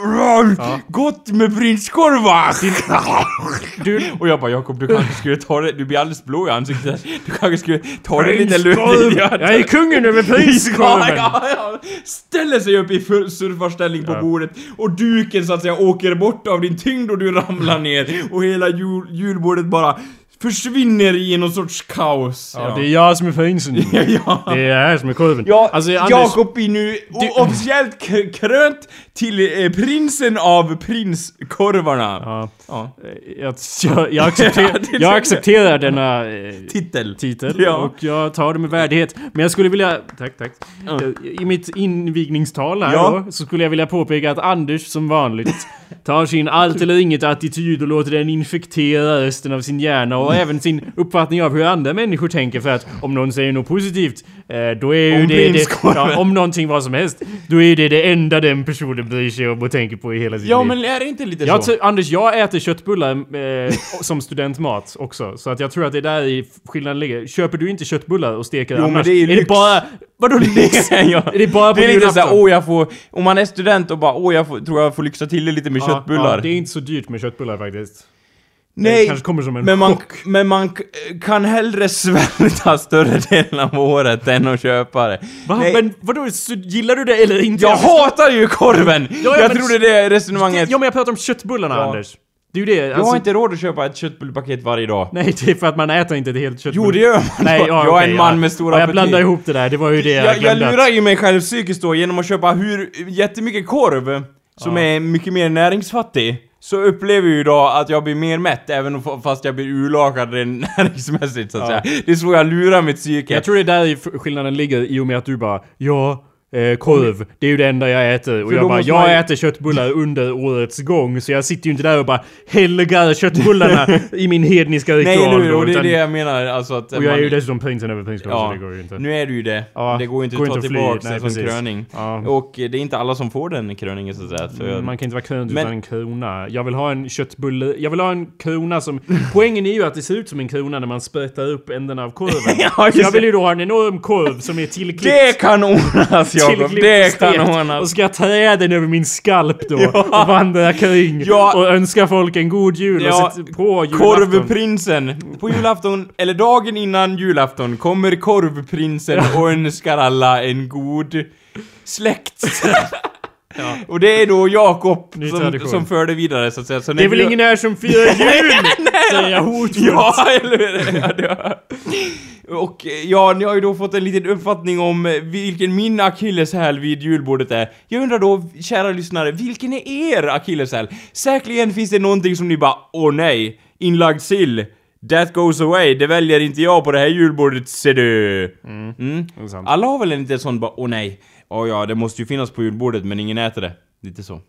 Ja. Gott med prinskorv va? Du, Och jag bara Jakob du kanske skulle ta det, du blir alldeles blå i ansiktet Du kanske skulle ta det lite lugnt Jag är kungen över Ja, prinskorven! ja, ja. Ställer sig upp i full surfarställning på Ja. bordet och duken så att säga åker bort av din tyngd och du ramlar ner och hela jul, julbordet bara försvinner i någon sorts kaos. Ja, det är jag som är prinsen. ja. Det är jag som är korven. Ja, alltså, Anders, Jakob är nu officiellt krönt till eh, prinsen av prinskorvarna. Ja, Ja. jag, jag, jag, accepterar, det jag accepterar denna eh, Titel. titel Ja. och jag tar det med värdighet. Men jag skulle vilja... Tack, tack. Ja. I mitt invigningstal här Ja. då, så skulle jag vilja påpeka att Anders som vanligt tar sin allt eller inget attityd och låter den infektera resten av sin hjärna och även sin uppfattning av hur andra människor tänker för att om någon säger något positivt eh, då är ju Om det, det ja, om någonting vad som helst då är det det enda den personen bryr sig om och tänker på i hela sitt Ja, liv. men är det inte lite Jag så? Anders, jag äter köttbullar eh, som studentmat också. Så att jag tror att det är där i skillnaden ligger. Köper du inte köttbullar och steker Jo, men annars? det är ju är det bara... Vadå lyx? ja. Är det bara på Det är lite julafton? såhär, åh jag får, om man är student och bara, åh jag får, tror jag får lyxa till det lite med Ja, köttbullar. Ja, det är inte så dyrt med köttbullar faktiskt. Nej, kanske kommer som en men man, chock. men man kan hellre svälta större delen av året än att köpa det. Va? Nej, Men vadå, gillar du det eller inte? jag hatar ju korven! Ja, ja, jag men- trodde det resonemanget... Ja men jag pratar om köttbullarna Ja. Anders. Det är ju det. Jag Alltså, har inte råd att köpa ett köttbullpaket varje dag. Nej, det är för att man äter inte ett helt köttbulle. Jo, det gör man. Nej, ja, jag är okej, en man ja. med stora ja, Jag blandar ihop det där, det var ju det jag, Jag, jag lurar ju mig själv psykiskt då genom att köpa hur jättemycket korv som är mycket mer näringsfattig. Så upplever jag ju då att jag blir mer mätt även fast jag blir urlakad näringsmässigt så att Ja. säga. Det är så jag lurar mitt psyke. Jag tror det är där skillnaden ligger i och med att du bara Ja, eh, korv. Det är ju det enda jag äter. Och jag bara, jag man äter köttbullar under årets gång. Så jag sitter ju inte där och bara helgar köttbullarna i min hedniska ritual. Nej, nu, då, och det är det jag menar. Alltså att Och jag är man- ju dessutom prinsen över prinskorven så Ja, det går ju inte. nu är du ju det. Ja, det går ju inte går att ta inte tillbaka Nej, precis. kröning. Ja. Och det är inte alla som får den kröningen så att säga. För Mm, Man kan inte vara krönt utan en krona. Jag vill ha en köttbulle. Jag vill ha en krona som... Poängen är ju att det ser ut som en krona när man sprättar upp ändarna av korven. Ja, Så jag vill ju då ha en enorm korv som är tillklippt. Det kan ordnas Jakob, det kan stekt. Och ska trä den över min skalp då och vandra kring Ja. och önska folk en god jul Ja, och sätta på julafton. Korvprinsen! På julafton, eller dagen innan julafton, kommer korvprinsen och önskar alla en god släkt. Och det är då Jakob Ny som, tradition. som för det vidare så att säga. Så Det är väl ingen här som firar jul? Säger jag hotfullt. Ja, eller hur? Ja, det var... Och eh, ja, ni har ju då fått en liten uppfattning om eh, vilken min akilleshäl vid julbordet är. Jag undrar då, kära lyssnare, vilken är er akilleshäl? Säkerligen finns det någonting som ni bara, åh nej, inlagd sill. That goes away, det väljer inte jag på det här julbordet, ser du. Mm. Sant. Alla har väl en liten sån bara, åh nej, åh ja, det måste ju finnas på julbordet men ingen äter det. Lite så.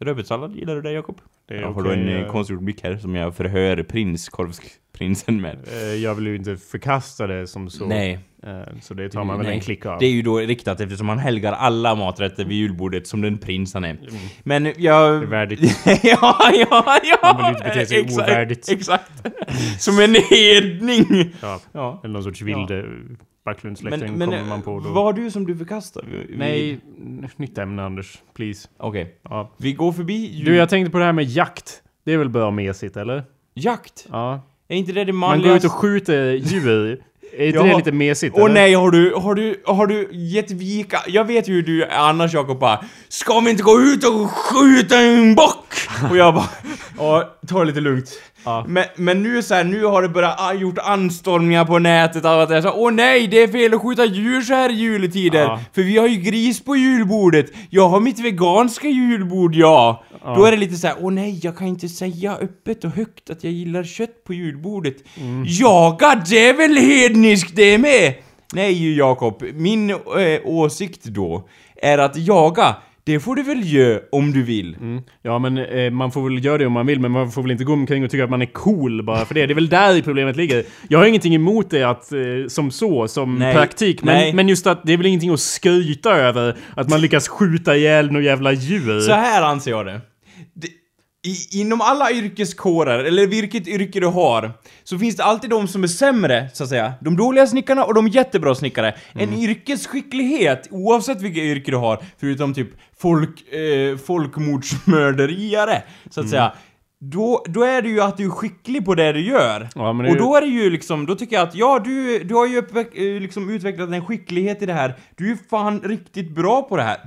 Rödbetssallad, gillar du det Jakob? Det är Jag har okej, du en eh, ja. konstgjord blick här som jag förhör prins, korvsprinsen med. Eh, Jag vill ju inte förkasta det som så. Nej. Eh, Så det tar man väl Nej. en klick av. Det är ju då riktat eftersom man helgar alla maträtter vid julbordet som den prins han är. Men jag... Mm. Det är värdigt. ja, ja, ja! Man vill inte bete sig exakt, ovärdigt. Exakt. Som en hedning! Ja. Ja. Eller någon sorts vilde Backlundsläkten Men kommer man på då. vad har du som du förkastar? Vi- Nej, n- nytt ämne Anders. Please. Okej. Ja. Vi går förbi jul... Du, jag tänkte på det här med jakt. Det är väl bra mesigt, eller? Jakt? Ja. Är inte det det Man går ut och skjuter djur. Är inte Ja. det lite mesigt, Åh eller? nej, har du, har du, har du gett vika? Jag vet ju hur du är annars Jakob bara Ska vi inte gå ut och skjuta en bock? Och jag bara Ja, ta det lite lugnt. Ja. Men, men nu så här, nu har det börjat ah, gjort anstormningar på nätet av att det är så Åh nej, det är fel att skjuta djur så här i juletider. Ja. För vi har ju gris på julbordet. Jag har mitt veganska julbord, ja. Ja. Då är det lite så här, åh nej, jag kan inte säga öppet och högt att jag gillar kött på julbordet. Mm. Jaga, det är väl hedniskt det med? Nej Jakob, min eh, åsikt då är att jaga, det får du väl göra om du vill. Mm. Ja men eh, man får väl göra det om man vill men man får väl inte gå omkring och tycka att man är cool bara för det. Det är väl där i problemet ligger. Jag har ingenting emot det att, eh, som så, som Nej. praktik. Nej. Men, men just att det är väl ingenting att skryta över. Att man lyckas skjuta ihjäl några jävla djur. Så här anser jag det. det i, inom alla yrkeskårer, eller vilket yrke du har, så finns det alltid de som är sämre, så att säga. De dåliga snickarna och de jättebra snickare. En yrkesskicklighet, oavsett vilket yrke du har, förutom typ folk, eh, folkmordsmörderiare, så att säga. Då, då är det ju att du är skicklig på det du gör. Ja, det och ju- då är det ju liksom, då tycker jag att ja, du, du har ju eh, liksom utvecklat en skicklighet i det här. Du är fan riktigt bra på det här.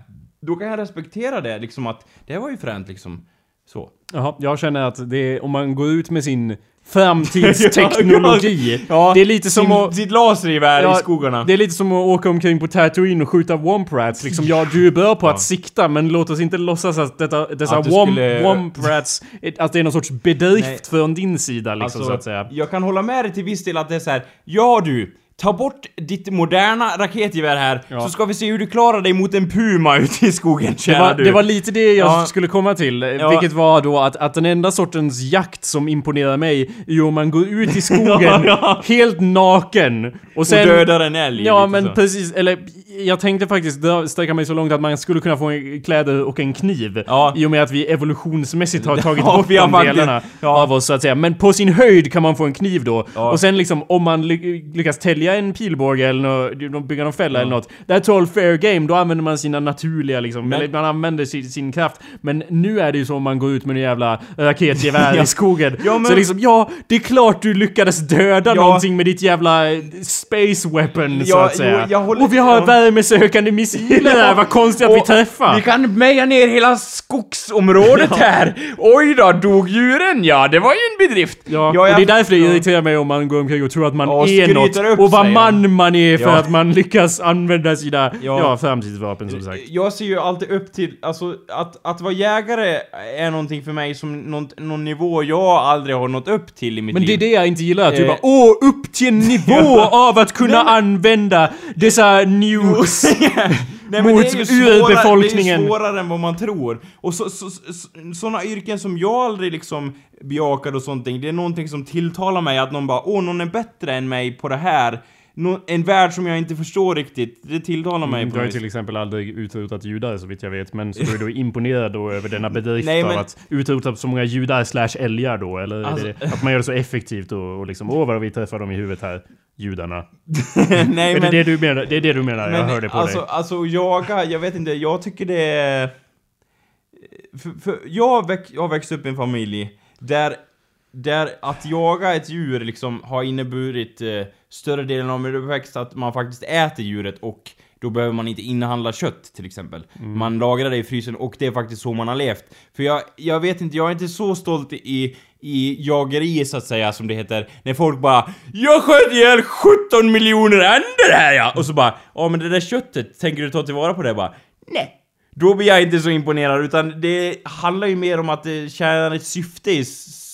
Då kan jag respektera det, liksom att det var ju fränt liksom. Så. Jaha, jag känner att det om man går ut med sin framtidsteknologi. Ja, det är lite som sin, att... Sitt lasergevär Ja, i skogarna. Det är lite som att åka omkring på Tatooine och skjuta womp rats. Liksom, ja, du är bra på att sikta, men låt oss inte låtsas att detta, dessa Att womp, skulle- womp rats, att det är någon sorts bedrift Nej. från din sida liksom, Alltså, så att säga. Jag kan hålla med dig till viss del att det är så här. ja du, ta bort ditt moderna raketgevär här, Ja. så ska vi se hur du klarar dig mot en puma ute i skogen, Det kära var, du. det var lite det jag Ja. skulle komma till, Ja. vilket var då att, att den enda sortens jakt som imponerar mig är om man går ut i skogen helt naken och sen... och dödar en älg. Ja men så. precis, eller jag tänkte faktiskt sträcka mig så långt att man skulle kunna få en kläder och en kniv. Ja. I och med att vi evolutionsmässigt har tagit Ja, bort vi de delarna ja. av oss så att säga. Men på sin höjd kan man få en kniv då. Ja. Och sen liksom om man ly lyckas tälja en pilbåge eller nå- bygga någon fälla eller något. That's all fair game. Då använder man sina naturliga liksom, Men- eller man använder sin, sin kraft. Men nu är det ju så om man går ut med en jävla raketgevär i skogen. Ja, men- Så liksom, ja, det är klart du lyckades döda Ja. någonting med ditt jävla space weapon så att säga. jo, håller- och vi har ja. värmesökande missiler här, vad konstigt att vi Och träffar. Vi kan meja ner hela skogsområdet här! Oj då, dog djuren? Ja, det var ju en bedrift! Ja, och jag- det är därför det ja. irriterar mig om man går omkring och tror att man Ja, och är något. Och vad man man är för Ja. att man lyckas använda sina, ja, Ja. framtidsvapen som sagt. Jag ser ju alltid upp till, alltså att, att vara jägare är någonting för mig som någon, någon nivå jag aldrig har nått upp till i mitt Men det liv. är det jag inte gillar, att du Eh. bara åh, upp till en nivå av att kunna men- använda dessa nukes. Nej, men mot det är svårare, det är urbefolkningen. svårare än vad man tror. Och så, så, så, såna yrken som jag aldrig liksom bejakar och sånt det är någonting som tilltalar mig att någon bara åh, någon är bättre än mig på det här. En värld som jag inte förstår riktigt, det tilltalar mig Mm, på Du har ju något vis. till exempel aldrig utrotat judar så vitt jag vet, men så du är då över denna bedrift Nej, men- av att utrota så många judar slash älgar då? Eller Alltså- är det att man gör det så effektivt och, och liksom åh vad vi träffar dem i huvudet här, judarna? Nej, är men, det det du menar? Det är det du menar? jag men hörde på alltså, dig. alltså jaga, jag vet inte, jag tycker det är... För, för jag, väx, jag har växt upp i en familj där, där att jaga ett djur liksom har inneburit eh, större delen av min uppväxt att man faktiskt äter djuret och då behöver man inte inhandla kött till exempel. Man lagrar det i frysen och det är faktiskt så man har levt. För jag, jag vet inte, jag är inte så stolt i, i jageri så att säga som det heter. När folk bara Jag sköt ihjäl 17 miljoner änder här ja! Och så bara Ja men det där köttet, tänker du ta tillvara på det? bara Nej. Då blir jag inte så imponerad utan det handlar ju mer om att det tjänar ett syfte i,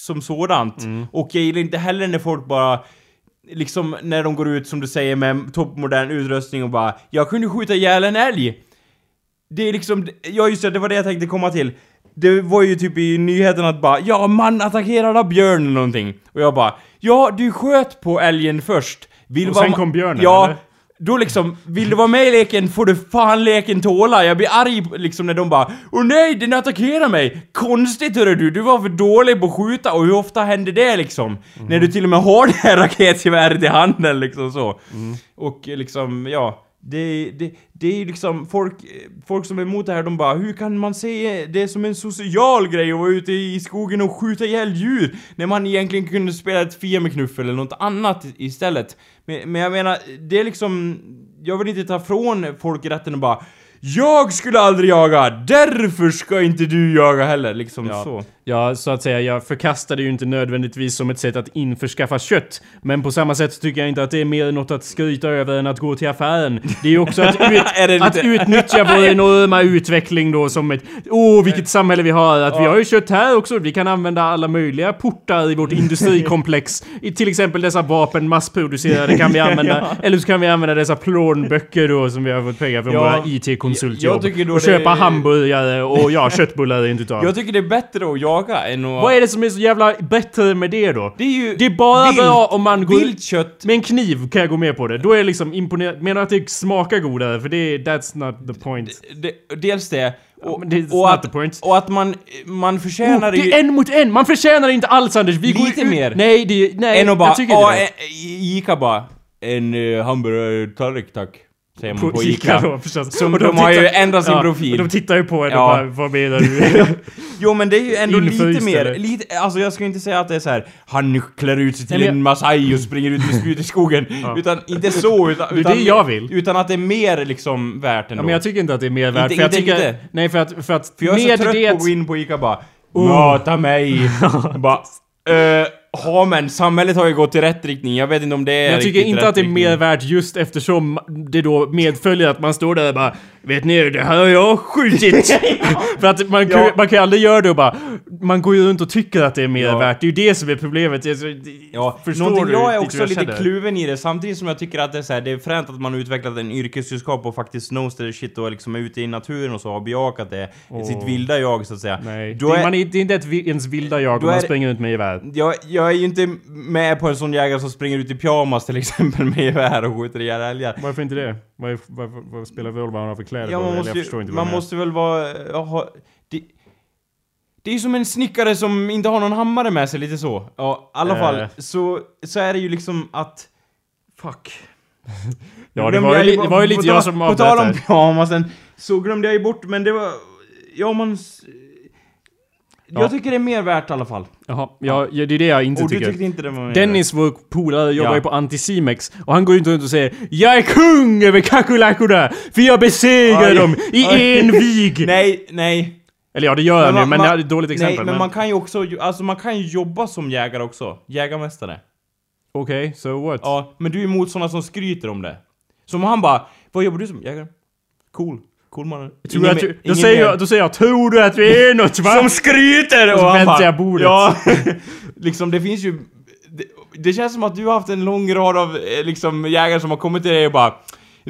som sådant. Och jag gillar inte heller när folk bara liksom när de går ut som du säger med toppmodern utrustning och bara Jag kunde skjuta ihjäl en älg. Det är liksom, ja just det, det var det jag tänkte komma till. Det var ju typ i nyheterna att bara Ja, man attackerade björn eller någonting. Och jag bara Ja, du sköt på älgen först. Vill Och sen kom björnen, Ja, eller? Då liksom, vill du vara med i leken får du fan leken tåla. Jag blir arg liksom när de bara Åh nej, den attackerar mig! Konstigt hörru du, du var för dålig på att skjuta och hur ofta händer det liksom? När du till och med har det här raketgeväret i handen liksom så. Och eh, liksom, ja. Det, det, det är ju liksom folk, folk som är emot det här, de bara Hur kan man se det som en social grej att vara ute i skogen och skjuta ihjäl djur? När man egentligen kunde spela ett Fia med knuffel eller något annat istället. Men, men jag menar, det är liksom... Jag vill inte ta från folk rätten och bara jag skulle aldrig jaga, därför ska inte du jaga heller, liksom Ja. så. Ja, så att säga, jag förkastar det ju inte nödvändigtvis som ett sätt att införskaffa kött. Men på samma sätt tycker jag inte att det är mer något att skryta över än att gå till affären. Det är ju också att, ut, att utnyttja vår enorma utveckling då som ett... Åh, vilket samhälle vi har! Att vi har ju kött här också. Vi kan använda alla möjliga portar i vårt industrikomplex. I till exempel dessa vapen massproducerade kan vi använda. Eller så kan vi använda dessa plånböcker då som vi har fått pengar från Ja, våra jag Då Och det- köpa hamburgare och ja, köttbullar rent utav. Jag tycker det är bättre att jaga än att... Vad är det som är så jävla bättre med det då? Det är ju... Det är bara vilt- bra om man går... Viltkött Med en kniv kan jag gå med på det. Då är jag liksom imponerad. Menar att det smakar godare? För det är... That's not the point. det, dels det, och, det är och, att, the point. och att man, man Oh, förtjänar det ju... är en mot en! Man förtjänar inte alls Anders! Vi går Lite mer. Nej, det... Nej, en och bara, jag tycker ja, inte det. Ica bara, en uh, hamburgertallrik tack. Säger man på, Ica. Då förstås. Som Och de har ju ändrat sin profil. Och de tittar ju på en och Ja. bara, vad menar du? Jo men det är ju ändå lite Infryst, mer, eller? lite, alltså jag ska inte säga att det är så här. han klär ut sig till Nej, en masai och springer ut med spjut i skogen. Utan inte så, utan... Det är utan, det jag vill. Utan att det är mer liksom värt ändå. ja, men jag tycker inte att det är mer värt. Inte- för jag inte- tycker... inte. Nej, för att... För att För jag är så trött det... på att gå in på Ica bara Mata mig! bara, uh, Ja men samhället har ju gått i rätt riktning, jag vet inte om det är jag tycker inte att det är riktning. mer värt just eftersom det då medföljer att man står där och bara Vet ni, det här har jag skjutit! För att man kan, Ja. man kan ju aldrig göra det och bara Man går ju runt och tycker att det är mer Ja. värt, det är ju det som är problemet. Jag, Ja, förstår någonting du jag är också jag lite känner? kluven i det, samtidigt som jag tycker att det är, så här, det är fränt att man har utvecklat en yrkeskunskap och faktiskt knows the shit och liksom är ute i naturen och så har bejakat det, sitt vilda jag så att säga. Nej, det, är- man det är inte ett, ens vilda jag om man springer ut med gevär. Jag, är ju inte med på en sån jägare som springer ut i pyjamas till exempel med gevär och skjuter ihjäl älgar. Varför inte det? Vad, vad, vad, spelar roll vad han har för kläder Ja, man måste, jag förstår inte man måste väl vara... ja, ha- det, det är ju som en snickare som inte har någon hammare med sig, lite så. Ja, i alla Eh. fall, så, så är det ju liksom att... Fuck. Ja, det var ju, li- det var ju lite jag som På tal om avbröt pyjamasen, så glömde jag ju bort, men det var... Ja, man... Ja. Jag tycker det är mer värt i alla fall. Jaha, ja, ja, det är det jag inte Och du tycker. tyckte inte det var mer Dennis, vår polare, jobbar Ja. ju på Anticimex och han går ju inte runt och säger Jag är kung över kackerlackorna! För jag besegrar dem i Oj. en vig! Nej, nej. Eller ja, det gör han ju, men det är ett dåligt exempel. Nej, men man kan ju också, alltså man kan ju jobba som jägare också. Jägarmästare. Okej, so what? Ja, men du är emot såna som skryter om det. Som han bara, vad jobbar du som jägare? Cool. Mannen. Tror du att du, då, säger jag, då säger jag Tror du att vi är något va? Som skryter! Och så han väntar bara, jag bordet. Ja, liksom det finns ju... Det, det känns som att du har haft en lång rad av eh, liksom jägare som har kommit till dig och bara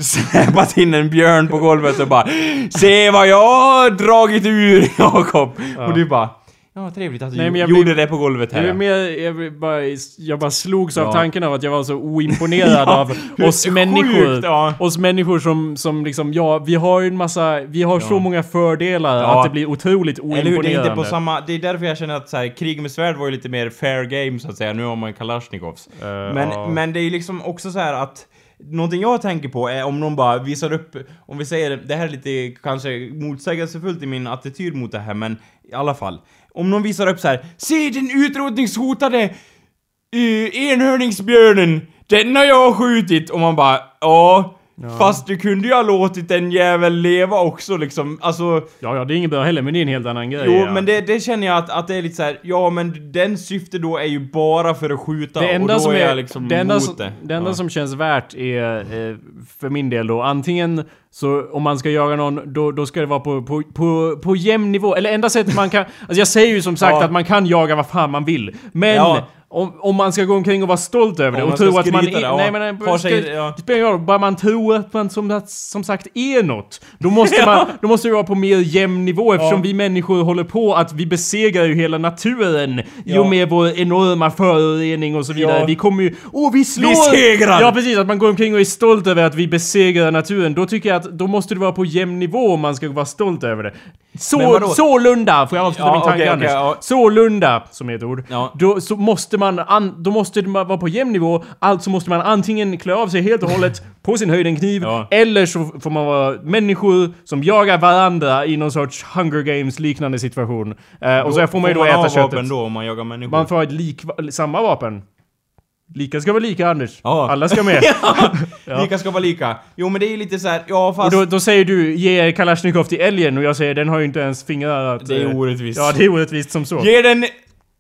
släpat in en björn på golvet och bara Se vad jag har dragit ur Jakob! Och du bara Ja, trevligt att du Nej, men jag gjorde blir- det på golvet här. Jag, är mer, jag, bara, jag bara slogs av Ja. tanken av att jag var så oimponerad Ja, av hur oss sjukt, människor. ja. Oss människor som, som liksom, ja, vi har ju en massa, vi har så många fördelar Ja. att det blir otroligt Eller hur? Det oimponerande. är inte på samma... Det är därför jag känner att så här, krig med svärd var ju lite mer fair game så att säga. Nu har man Kalashnikovs. Eh, men, ja. men det är ju liksom också så här att Någonting jag tänker på är om någon bara visar upp, om vi säger det här är lite kanske motsägelsefullt i min attityd mot det här men i alla fall. Om någon visar upp så här, se den utrotningshotade uh, enhörningsbjörnen, den har jag skjutit. Och man bara ja, fast du kunde ju ha låtit en jävel leva också liksom, alltså Ja, ja, det är inget bra heller, men det är en helt annan grej. Jo, ja. men det, det känner jag att, att det är lite så här, ja men den syfte då är ju bara för att skjuta det enda och då som är jag liksom det enda, emot som, det. det enda ja. som känns värt är eh, för min del då antingen så om man ska jaga någon då, då ska det vara på, på, på, på jämn nivå. Eller enda sättet man kan... Alltså jag säger ju som sagt Ja. att man kan jaga vad fan man vill. Men Ja. Om, om man ska gå omkring och vara stolt över det och tro att man är... det. Nej men... Har ska, sig- ja. Spelar bara man tror att man som, som sagt är något. Då måste, man, då måste det vara på mer jämn nivå eftersom Ja. vi människor håller på att vi besegrar ju hela naturen i Ja. och med vår enorma förorening och så vidare. Ja. Vi kommer ju... Åh, vi slår! Vi segrar! Ja, precis. Att man går omkring och är stolt över att vi besegrar naturen. Då tycker jag att då måste det vara på jämn nivå om man ska vara stolt över det. Så, sålunda, får jag avsluta min tanke okej, ja. Sålunda, som är ett ord. Ja. Då så måste man, an, då måste det vara på jämn nivå. Alltså måste man antingen klä av sig helt och hållet, på sin höjd en kniv, Ja. eller så får man vara människor som jagar varandra i någon sorts Hunger Games liknande situation. Eh, och så får man ju då äta ha köttet. vapen då om man jagar människor. Man får ha ett lik, samma vapen. Lika ska vara lika Anders. Ja. Alla ska med. Ja. Lika ska vara lika. Jo men det är ju lite så här, ja Och fast... då, då säger du ge Kalashnikov till älgen och jag säger den har ju inte ens fingrar att... Det är eh, orättvist. Ja, det är orättvist som så. Ge den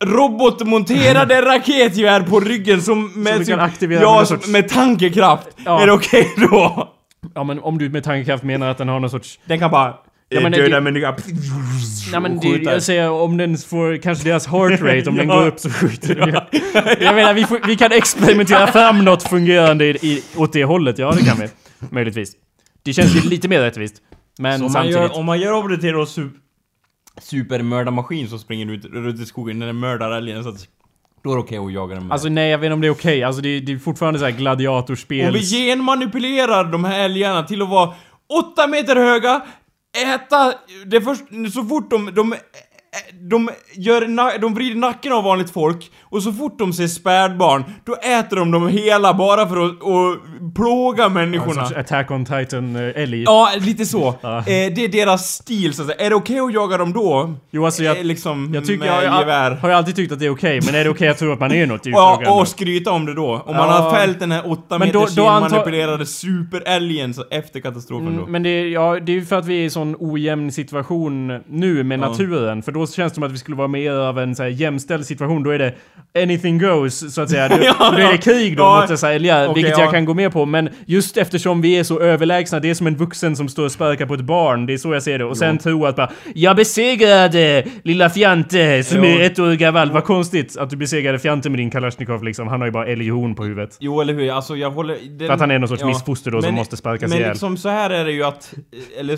robotmonterade raketgevär på ryggen som med, du kan aktivera ja, med sorts- med tankekraft. Ja. Är det okej då? Ja, men om du med tankekraft menar att den har någon sorts... Den kan bara Ja, men döda människor. Nej men det, jag säger om den får kanske deras heart rate, om den Ja. går upp så skjuter den ju. Jag menar vi, får, vi kan experimentera fram något fungerande i, i, åt det hållet, ja det kan vi. Möjligtvis. Det känns ju lite mer rättvist. Men Så om man, samtidigt... gör, om man gör om det till su supermördarmaskin som springer ut runt i skogen när den mördar älgen så att då är det okej att jaga den med. Alltså nej, jag vet inte om det är okej. Alltså det, det är fortfarande så här gladiatorspel. Om vi genmanipulerar de här älgarna till att vara åtta meter höga, äta det först, så fort de, de de, gör, de vrider nacken av vanligt folk och så fort de ser spädbarn, då äter de dem hela bara för att, att plåga människorna. sorts Attack on Titan-älg. Ja, lite så. Eh, det är deras stil så att säga. Är det okej att jaga dem då? Jo alltså jag, Eh, liksom jag tycker, jag, jag har ju alltid tyckt att det är okej, men är det okej att tro att man är något i Ja, och skryta om det då. Om man Ja. har fällt den här åtta Men då- då antar- genmanipulerade superälgen så efter katastrofen då. Mm, men det, är- ja, det är ju för att vi är i en sån ojämn situation nu med Ja. naturen. För då känns det som att vi skulle vara mer av en så här, jämställd situation. Då är det anything goes, så att säga. Då, Ja, då är det krig då ja. mot dessa älgar, Okej, vilket ja. jag kan gå med på. Men just eftersom vi är så överlägsna, det är som en vuxen som står och sparkar på ett barn. Det är så jag ser det. Och sen tro att bara Jag besegrade lilla fjante som Jo. är ett år gammal. Vad konstigt att du besegrade fjante med din Kalashnikov liksom. Han har ju bara älghorn på huvudet. Jo, eller hur? Alltså jag håller... Den, För att han är någon sorts missfoster då som men- måste sparkas Men ihjäl. liksom så här är det ju att... Eller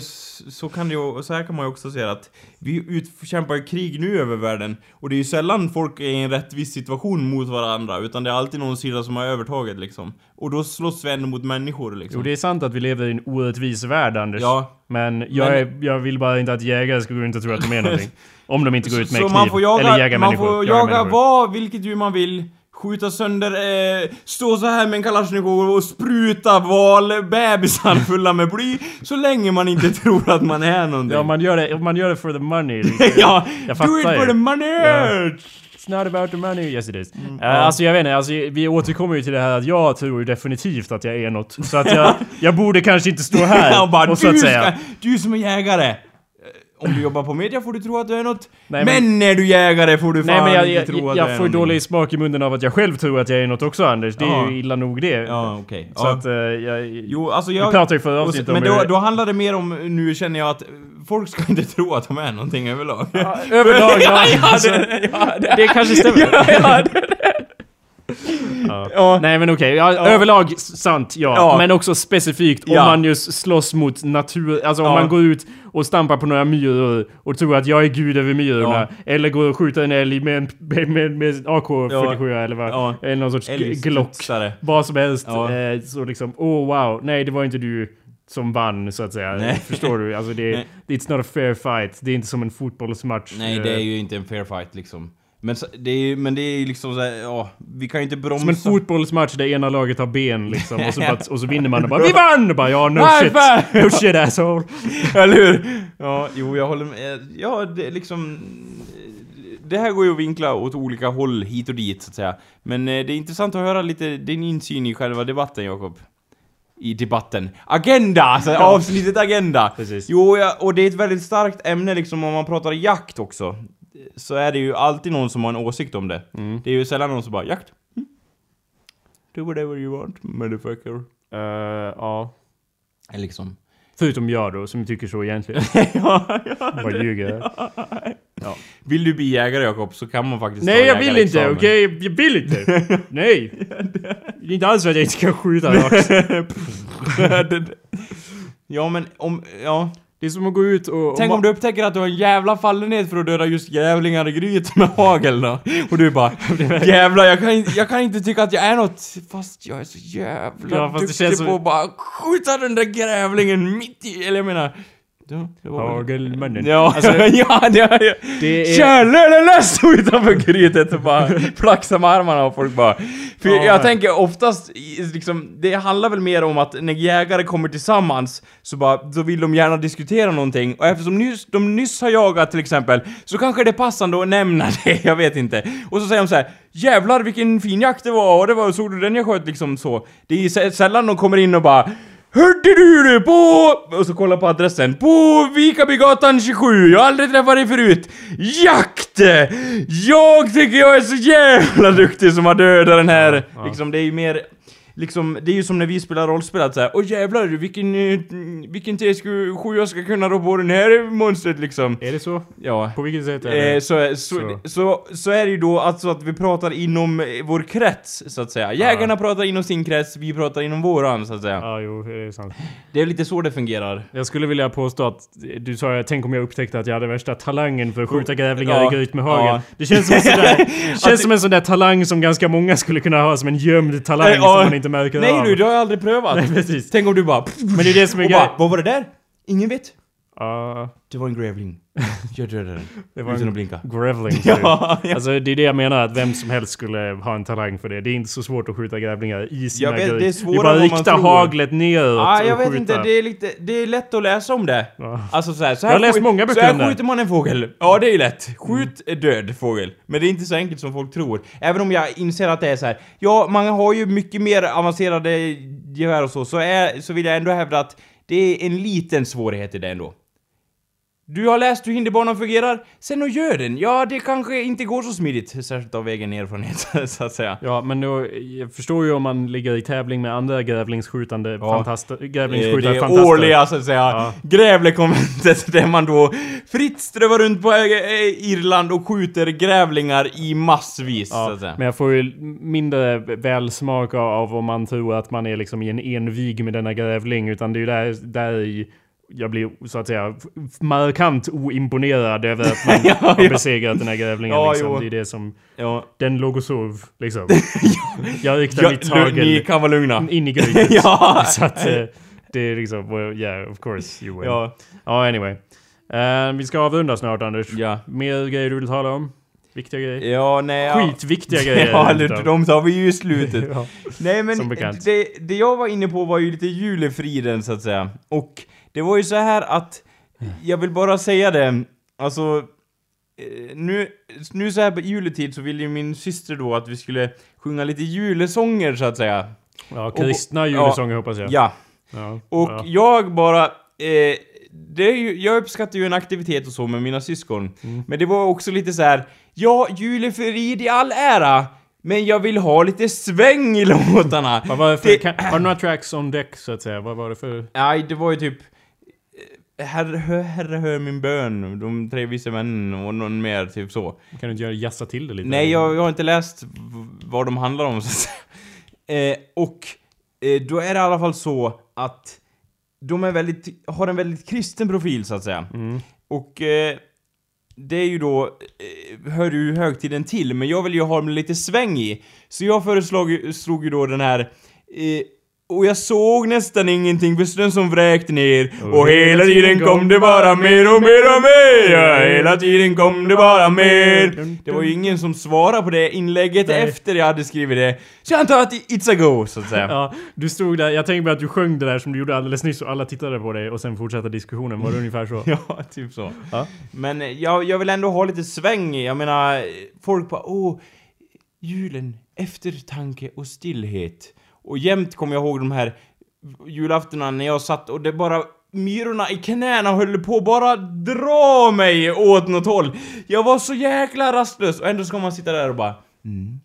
så kan det ju... Så här kan man ju också säga att vi utkämpar ju krig nu över världen. Och det är ju sällan folk är i en rättvis situation mot varandra. Utan det är alltid någon sida som har övertaget liksom. Och då slåss vi ändå mot människor liksom. Jo, det är sant att vi lever i en orättvis värld, Anders. Ja. Men jag, Men- Är, jag vill bara inte att jägare ska gå runt och tro att de är någonting. Om de inte går ut med så kniv. man får jaga, eller jaga man människor. får jaga jaga vad, vilket djur man vill. Skjuta sönder, eh, stå så här med en kalasjnikov och spruta valbebisar fulla med bly. Så länge man inte tror att man är någonting. Ja, man gör det, man gör det for the money. liksom. ja, Jag do it for the money! Ja. It's not about the money. Yes it is. Mm, Eh, Alltså jag vet inte, alltså, vi återkommer ju till det här att jag tror definitivt att jag är något. Så att jag, jag borde kanske inte stå här och bara, och så att du, säga. ska, du som är jägare! Om du jobbar på media får du tro att du är något. Nej, men, men- är du jägare får du fan Nej men jag, inte jag, tro att jag, är får dålig smak i munnen av att jag själv tror att jag är något också Anders. Det är Ja. ju illa nog det. Ja, okej. Så Ja. att eh, jag... Jo, alltså Vi jag... pratade ju förra avsnittet om Men då, då handlar det mer om, nu känner jag att folk ska inte tro att de är någonting överlag. Ja, överlag, ja. ja, alltså, det, det kanske stämmer. Ja, ja. Nej men okej, ja, överlag sant ja. Men också specifikt om man just slåss mot natur, alltså om man går ut och stampar på några myror och tror att jag är gud över myrorna. Eller går och skjuter en älg med, en, med, med, med AK47 eller vad, eller någon sorts glock. Vad som helst. Eh, så liksom, oh wow, nej det var inte du som vann så att säga. Nej. Förstår du? Alltså det, Nej. it's not a fair fight. Det är inte som en fotbollsmatch. Nej, Eh, det är ju inte en fair fight liksom. Men det är ju, men det är liksom såhär, ja, vi kan ju inte bromsa. Som en fotbollsmatch där ena laget har ben liksom och så, bara, och så vinner man och bara VI VANN! Och bara ja no shit. No shit asshole. Eller hur? Ja, jo jag håller med. Ja, det liksom... Det här går ju att vinkla åt olika håll hit och dit så att säga. Men eh, det är intressant att höra lite din insyn i själva debatten Jakob. I debatten. Agenda! Alltså avsnittet Agenda! Precis. Jo, ja, och det är ett väldigt starkt ämne liksom om man pratar jakt också. Så är det ju alltid någon som har en åsikt om det. Mm. Det är ju sällan någon som bara 'Jakt? Mm. Do whatever you want, motherfucker' Eh, ja. Liksom. Förutom jag då, som tycker så egentligen. ja, ja. Bara ljuger. Vill du bli jägare Jakob så kan man faktiskt Nej ta jag vill inte, okej? Jag vill inte! Nej! Det är inte alls så att jag inte kan skjuta rakt. ja men om, ja. Det är som att gå ut och... Tänk om du upptäcker att du har en jävla fallenhet för att döda just jävlingar i gryt med hagel då. Och du bara Jävlar jag kan, jag kan inte tycka att jag är något fast jag är så jävla Ja, duktig på att bara skjuta den där grävlingen mitt i, eller jag menar det, det väl- Hagelmannen. Ja, Alltså, ja, det, det, det är... Kärlen lös utanför grytet och bara flaxa med armarna och folk bara... För Ja. jag tänker oftast, liksom, det handlar väl mer om att när jägare kommer tillsammans så bara, då vill de gärna diskutera någonting och eftersom nyss, de nyss har jagat till exempel så kanske det är passande att nämna det, jag vet inte. Och så säger de så här: Jävlar vilken fin jakt det var och det var, såg du den jag sköt liksom så. Det är sä- sällan de kommer in och bara Hörde du det på... Och så kollar på adressen. På Vikabygatan 27. Jag har aldrig träffat dig förut. Jakt! Jag tycker jag är så jävla duktig som har dödat den här. Ja, ja. Liksom det är ju mer... Liksom, det är ju som när vi spelar rollspel att säga Åh jävlar vilken, eh, vilken T7 jag ska kunna rå på den här monstret liksom. Är det så? Ja. På vilket sätt är det? Eh, så, så, så. Så, är det ju då alltså att vi pratar inom eh, vår krets, så att säga. Jägarna pratar inom sin krets, vi pratar inom våran, så att säga. Ja, jo, det är sant. Det är lite så det fungerar. Jag skulle vilja påstå att du sa tänk om jag upptäckte att jag hade värsta talangen för att skjuta grävlingar Ja, i gryt med hagel. ja. Det känns som en sån där, känns som en sån där talang som ganska många skulle kunna ha som en gömd talang Eh, som man inte märker Nej av. du, det har jag aldrig prövat. Nej, precis. Tänk om du bara... Men det är det som är och grejen. bara, vad var det där? Ingen vet. Ja, Det var en grävling. Jag dödade den. det var Utan att en blinka. grävling. Ja, ja. Alltså det är det jag menar, att vem som helst skulle ha en talang för det. Det är inte så svårt att skjuta grävlingar i sina Jag vet, gryt. det är det svårare är bara rikta haglet neråt Ah, jag vet skjuta. inte, det är lite... Det är lätt att läsa om det. Ja. Alltså så här, så Jag här, har läst skjut- många så böcker här om det. skjuter man en fågel. Ja, det är ju lätt. Skjut är död fågel. Men det är inte så enkelt som folk tror. Även om jag inser att det är så här. Ja, man har ju mycket mer avancerade gevär och så, så, är, så vill jag ändå hävda att det är en liten svårighet i det ändå. Du har läst hur hinderbanan fungerar, sen och gör den. Ja, det kanske inte går så smidigt, särskilt av egen erfarenhet, så att säga. Ja, men då, jag förstår ju om man ligger i tävling med andra grävlingsskjutande Ja. fantaster, Eh, grävlingsskjutare Det fantaster. årliga så att säga Ja. Grävlekonventet där man då fritt strövar runt på eh, Irland och skjuter grävlingar i massvis så Ja, att säga. men jag får ju mindre välsmak av, av om man tror att man är liksom i en envig med denna grävling. Utan det är ju där, där i jag blir så att säga markant oimponerad över att man Ja, har ja. besegrat den här grävlingen. Ja, liksom. jo. Det är det som... Ja. Den låg och sov, liksom. jag riktar Ja, mitt hagel ni kan vara lugna. in i grytet. Ja. Så att eh, det är liksom... Well, yeah, of course you win. Ja, Ja. anyway. Eh, vi ska avrunda snart, Anders. Ja. Mer grejer du vill tala om? Viktiga grejer? Ja, nej. Ja. Skitviktiga grejer. Ja, eller de tar vi ju i slutet. Ja. Nej men det, det jag var inne på var ju lite julefriden så att säga. Och det var ju så här att, jag vill bara säga det, alltså eh, nu, nu så här på juletid så ville ju min syster då att vi skulle sjunga lite julesånger så att säga. Ja, kristna Och- julesånger hoppas jag. Ja. Ja. Och ja. jag bara, eh, det är ju, jag uppskattar ju en aktivitet och så med mina syskon. Mm. Men det var också lite så här. ja, julefrid i all ära, men jag vill ha lite sväng i låtarna. Vad var det för, Det- kan, var det några tracks on deck så att säga? Vad var det för... Nej, det var ju typ... Herre, hör, herre hör min bön, de tre vise männen och någon mer, typ så. Kan du inte göra jassa till det lite? Nej, jag, jag har inte läst vad de handlar om, så att. Eh, och eh, då är det i alla fall så att de är väldigt, har en väldigt kristen profil, så att säga. Och eh, det är ju då, eh, hör ju högtiden till, men jag vill ju ha dem lite sväng i. Så jag föreslog slog ju då den här eh, och jag såg nästan ingenting för snön som vräkte ner Och hela tiden kom det bara mer och mer och mer ja, Hela tiden kom det bara mer Det var ju ingen som svarade på det inlägget Nej. efter jag hade skrivit det Så jag antar att it's a go, så att säga Ja, du stod där, jag tänkte bara att du sjöng det där som du gjorde alldeles nyss och alla tittade på dig och sen fortsatte diskussionen. Var det ungefär så? Ja, typ så. Ja. Men eh, jag, jag vill ändå ha lite sväng. Jag menar, folk bara åh, julen, eftertanke och stillhet. Och jämt kommer jag ihåg de här julaftnarna när jag satt och det bara Myrorna i knäna höll på att bara dra mig åt något håll. Jag var så jäkla rastlös och ändå ska man sitta där och bara mm.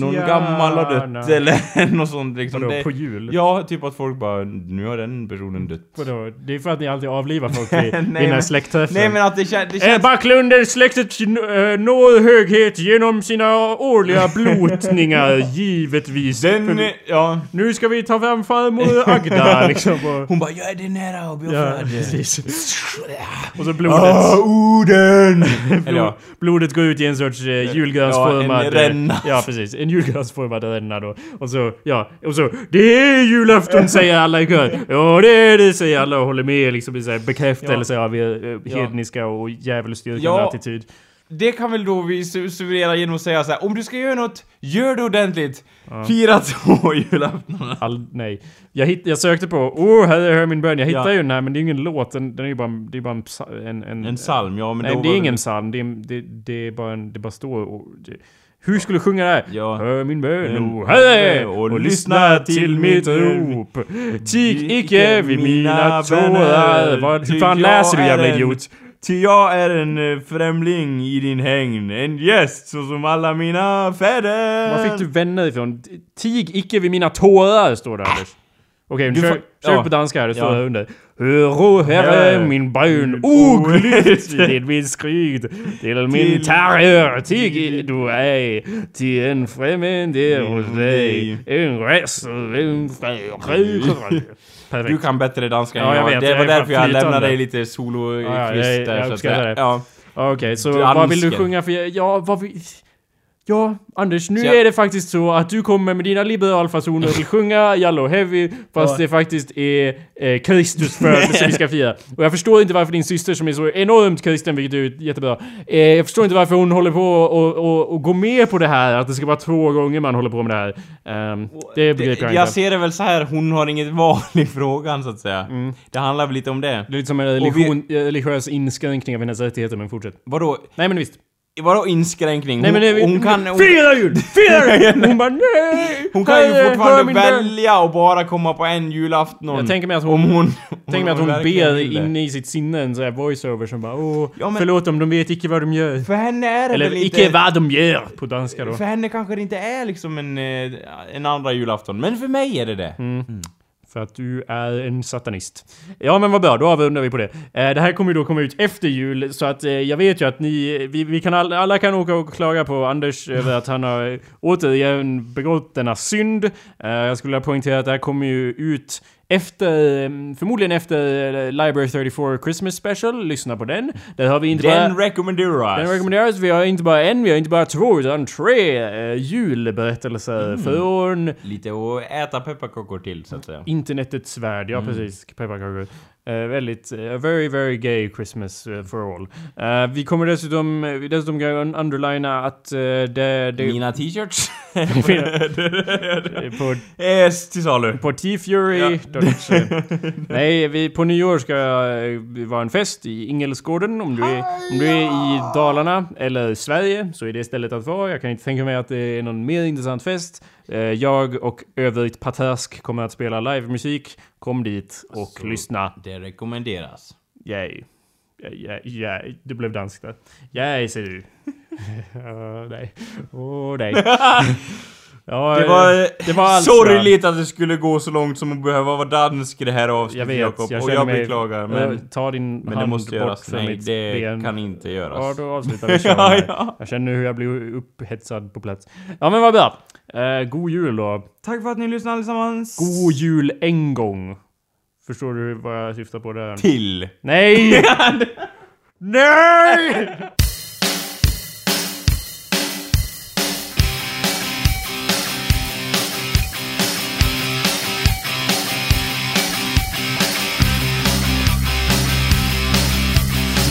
Någon gammal har dött eller något sånt liksom. Vadå, Det- på jul? Ja, typ att folk bara nu har den personen dött. Vadå? Det är för att ni alltid avlivar folk vid men- släktträffen. Nej men att det, kän, det Eh, känns... Backlund släktet når höghet genom sina årliga blotningar, givetvis. Den, ja. Nu ska vi ta fram farmor Agda liksom. Och, Hon bara, jag är din nära och ja, precis. Och så blodet. Ah! Eller Blod, ja. blodet går ut i en sorts eh, julgransformad... Ja, en ränna. eh, Ja, precis. En julgransformad ränna då. Och så, ja, och så Det är julafton säger alla i kör. Ja, det är det säger alla och håller med liksom så här bekräftelse av er eh, hedniska och djävulsdyrkande Ja. attityd. Det kan väl då vi su- suverera genom att säga så här: om du ska göra något, gör det ordentligt. Fira två julaftonar. All, nej. Jag, hitt, jag sökte på Åh, här är min bön. Jag hittade Ja. ju den här men det är ingen låt. Den, den är ju bara, det är bara en, en, en, En psalm, ja men Nej, det är ingen psalm. Det, är, det, det är bara en... Det bara står och... Det, hur skulle du sjunga det här? Ja. Hör min bön, o herre, och och lyssna till mitt rop. Tig icke vid mina tårar. Vad, hur fan läser du jävla idiot? Ty jag är en eh, främling i din hägn, en gäst såsom alla mina fäder. Var fick du vänner ifrån? Tig icke vid mina tårar, står det Anders. Okej, Du kör, får- kör ja. på danska här, det står Ja. här under. Herre, Ja. min bön, oglyft till min skryt, till min terror, tig du ej, till en främmande hos dig, en rest och en främling. Du kan bättre danska än Ja, jag jag. vet, Det jag var därför jag lämnade dig lite solo Ja, jag- där jag så att. Ja. Okej, så Dansken. vad vill du sjunga för... Ja, vad vill... Ja, Anders, nu Så jag- är det faktiskt så att du kommer med dina liberalfasoner och vill sjunga Yellow Heavy fast Ja. det faktiskt är eh, Kristus födelse vi ska fira. Och jag förstår inte varför din syster som är så enormt kristen, vilket är jättebra, eh, jag förstår inte varför hon håller på och, och, och går med på det här, att det ska vara två gånger man håller på med det här. Ehm, det begriper jag Jag inte. ser det väl så här, hon har inget val i frågan så att säga. Mm. Det handlar väl lite om det. Det är lite som en religion, religiös inskränkning av hennes rättigheter, men fortsätt. Vadå? Nej men visst. Vadå inskränkning? Nej hon, men det, hon kan... Hon, Fira jul! Fira jul! Hon bara nej! hon kan ju fortfarande min bön." välja och bara komma på en julafton. Jag tänker mig att hon, om hon... tänker mig att hon verkligen ber inne i sitt sinne en sån här voiceover som bara åh, Ja, men- förlåt om de vet icke vad de gör. För henne är det Eller väl icke inte... vad de gör på danska då. För henne kanske det inte är liksom en, eh, en andra julafton, men för mig är det det. Mm. För att du är en satanist. Ja men vad bra, då avrundar vi på det. Eh, det här kommer ju då komma ut efter jul, så att eh, jag vet ju att ni, vi, vi kan all, alla kan åka och klaga på Anders över att han har eh, återigen begått denna synd. Eh, jag skulle vilja poängtera att det här kommer ju ut efter, eh, förmodligen efter eh, Library 34 Christmas Special, lyssna på den. Där har vi inte bara... Den rekommenderas. Den rekommenderas. Vi har inte bara en, vi har inte bara två, utan tre eh, julberättelser från Lite att äta pepparkakor till, så att säga. internetets värld. Ja, precis. Pepparkakor. Eh, väldigt, uh, very, very gay Christmas eh, for all. Vi kommer dessutom, dessutom underlina att det, det Mina t-shirts. på, är till salu. på T-Fury. Nej, vi, på nyår ska eh, det vara en fest i Ingelsgården. Om du, är, om du är i Dalarna eller Sverige så är det stället att vara. Jag kan inte tänka mig att det är någon mer intressant fest. Eh, Jag och övrigt patersk kommer att spela livemusik. Kom dit och Så- lyssna. Det rekommenderas. Yay. Ja, ja, det blev danskt där. Yay, säger du. Åh, nej. Åh, nej. Ja, Det eh, var, det var allt, sorgligt att det skulle gå så långt som att behöva vara dansk i det här avsnittet Jakob. jag och jag mig... beklagar Eh, men, Ta din men det hand måste bort göras. från Nej, det ben. kan inte Ja, göras. då avslutar vi Ja, kören här. ja. Jag känner hur jag blir upphetsad på plats. Ja men vad bra. Eh, god jul då. Tack för att ni lyssnade allesammans. God jul en gång. Förstår du vad jag syftar på där? till. Nej! Nej!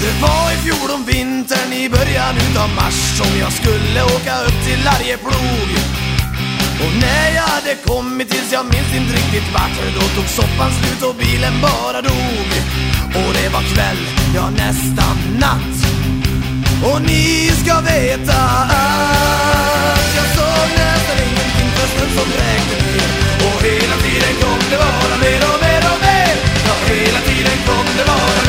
Det var i fjol om vintern i början utav mars som jag skulle åka upp till Arjeplog. Och när jag hade kommit tills jag minns inte riktigt vart Då tog soppan slut och bilen bara dog. Och det var kväll, ja nästan natt. Och ni ska veta att jag såg nästan ingenting för snön som vräkte ner Och hela tiden kom det bara mer och mer och mer. Ja, hela tiden kom det bara.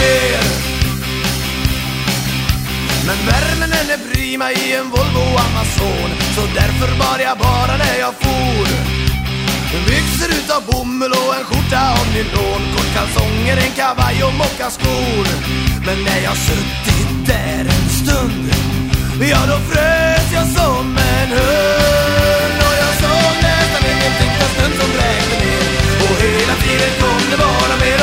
Men värmen den är prima i en Volvo Amazon. Så därför bar jag bara när jag for. Byxor utav bomull och en skjorta av nylon. Kortkalsonger, en kavaj och mockaskor Men när jag suttit där en stund Ja då frös jag som en hund. Och jag såg nästan ingenting fast snön som vräkte ner Och hela tiden kom det bara mer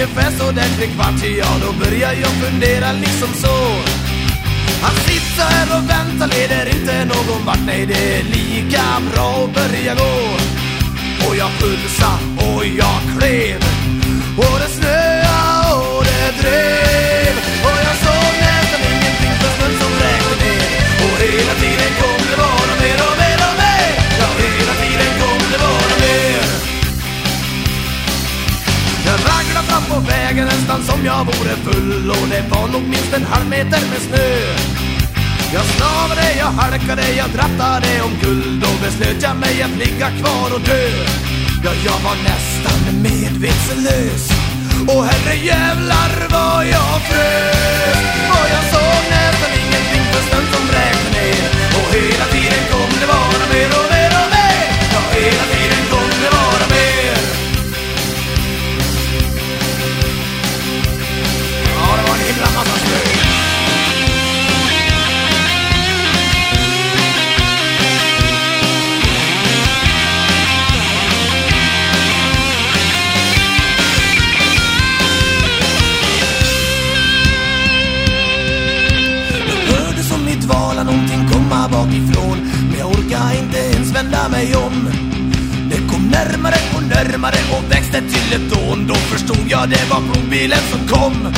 ungefär så där tre kvart Ja, då börjar jag fundera liksom så. Att sitta här och vänta leder inte någon vart. Nej, det är lika bra att börja gå. Och jag pulsa och jag klev. Och det snöa och det drev. Nästan som jag vore full. Och det var nog minst en halv meter med snö. Jag snavade, jag halkade, jag drattade omkull Då beslöt jag mig att ligga kvar och dö. Ja, jag var nästan medvetslös. Och herre jävlar vad jag frös. Och jag såg nästan ingenting för snön som vräkte ner Och hela tiden kom det vara komma Men jag orkade inte ens vända mig om. Det kom närmare och närmare och växte till ett dån. Då förstod jag det var plogbilen som kom.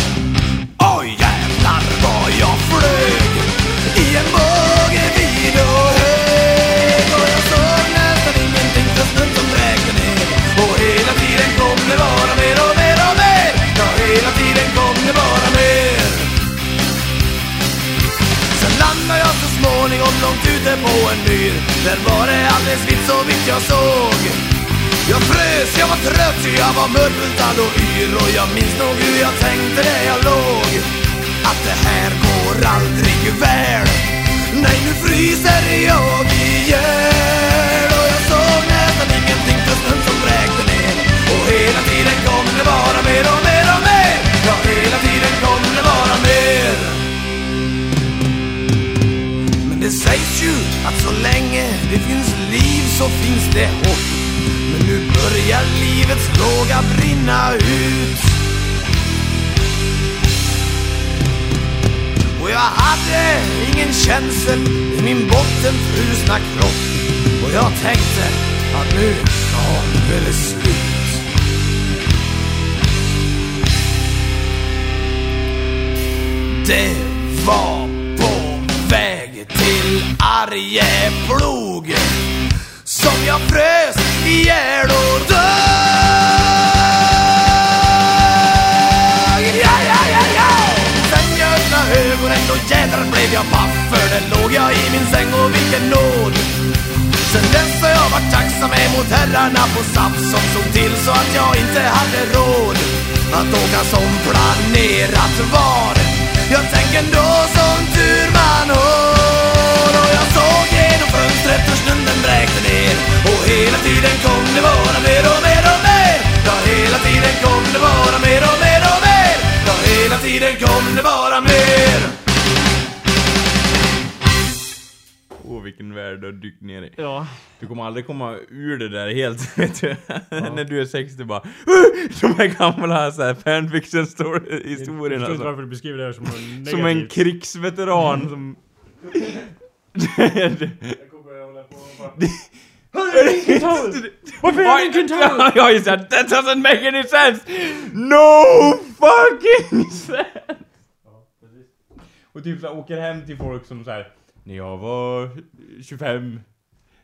Myr Där var det alldeles vitt så vitt jag såg. Jag frös, jag var trött, jag var mörbultad och yr. Och jag minns nog hur jag tänkte där jag låg. Att det här går aldrig väl. Nej, nu fryser jag ihjäl. Och jag såg nästan ingenting för snön som vräkte ner. Och hela tiden kom det bara mer och mer. Ju att så länge det finns liv så finns det hopp. Men nu börjar livets låga brinna ut. Och jag hade ingen känsel i min bottenfrusna kropp. Och jag tänkte att nu tar det väl slut. Det var till Arjeplog Som jag frös ihjäl och dög ja, ja, ja, ja. Sen jag öppnade ögonen då jädrar blev jag paff För där låg jag i min säng och vilken nåd Sen dess har jag varit tacksam emot herrarna på SAF Som såg till så att jag inte hade råd att åka som planerat var. Jag tänker ändå som tur man har. Och jag såg genom fönstret hur stunden bräkte ner. Och hela tiden kom det vara mer och mer och mer. Ja, hela tiden kom det vara mer och mer och mer. Ja, hela tiden kom det vara mer. Åh vilken värld du har dykt ner i. Ja. Du kommer aldrig komma ur det där helt, vet du. När du är 60 bara De här gamla så här fanfiction story Jag historierna förstår inte alltså. varför du beskriver det här som något Som en krigsveteran som... Varför är jag en kentaur? Ja just det, that doesn't make any sense! No fucking sense! Och typ såhär åker hem till folk som såhär När jag var 25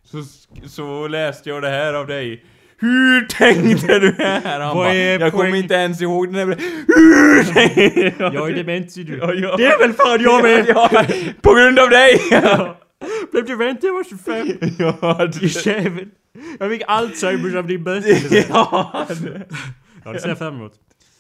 så, så läste jag det här av dig Hur tänkte du här? Han Vad bara, är jag kommer inte ens ihåg den här Hur tänkte Jag är dement ser du. Ja, ja. Det är väl fan jag med! Ja, på grund av dig! Blev du vänt när jag var 25? ja, Du det, jävel. Jag fick Alzheimers av din ja, det. Ja, det ser jag fram emot.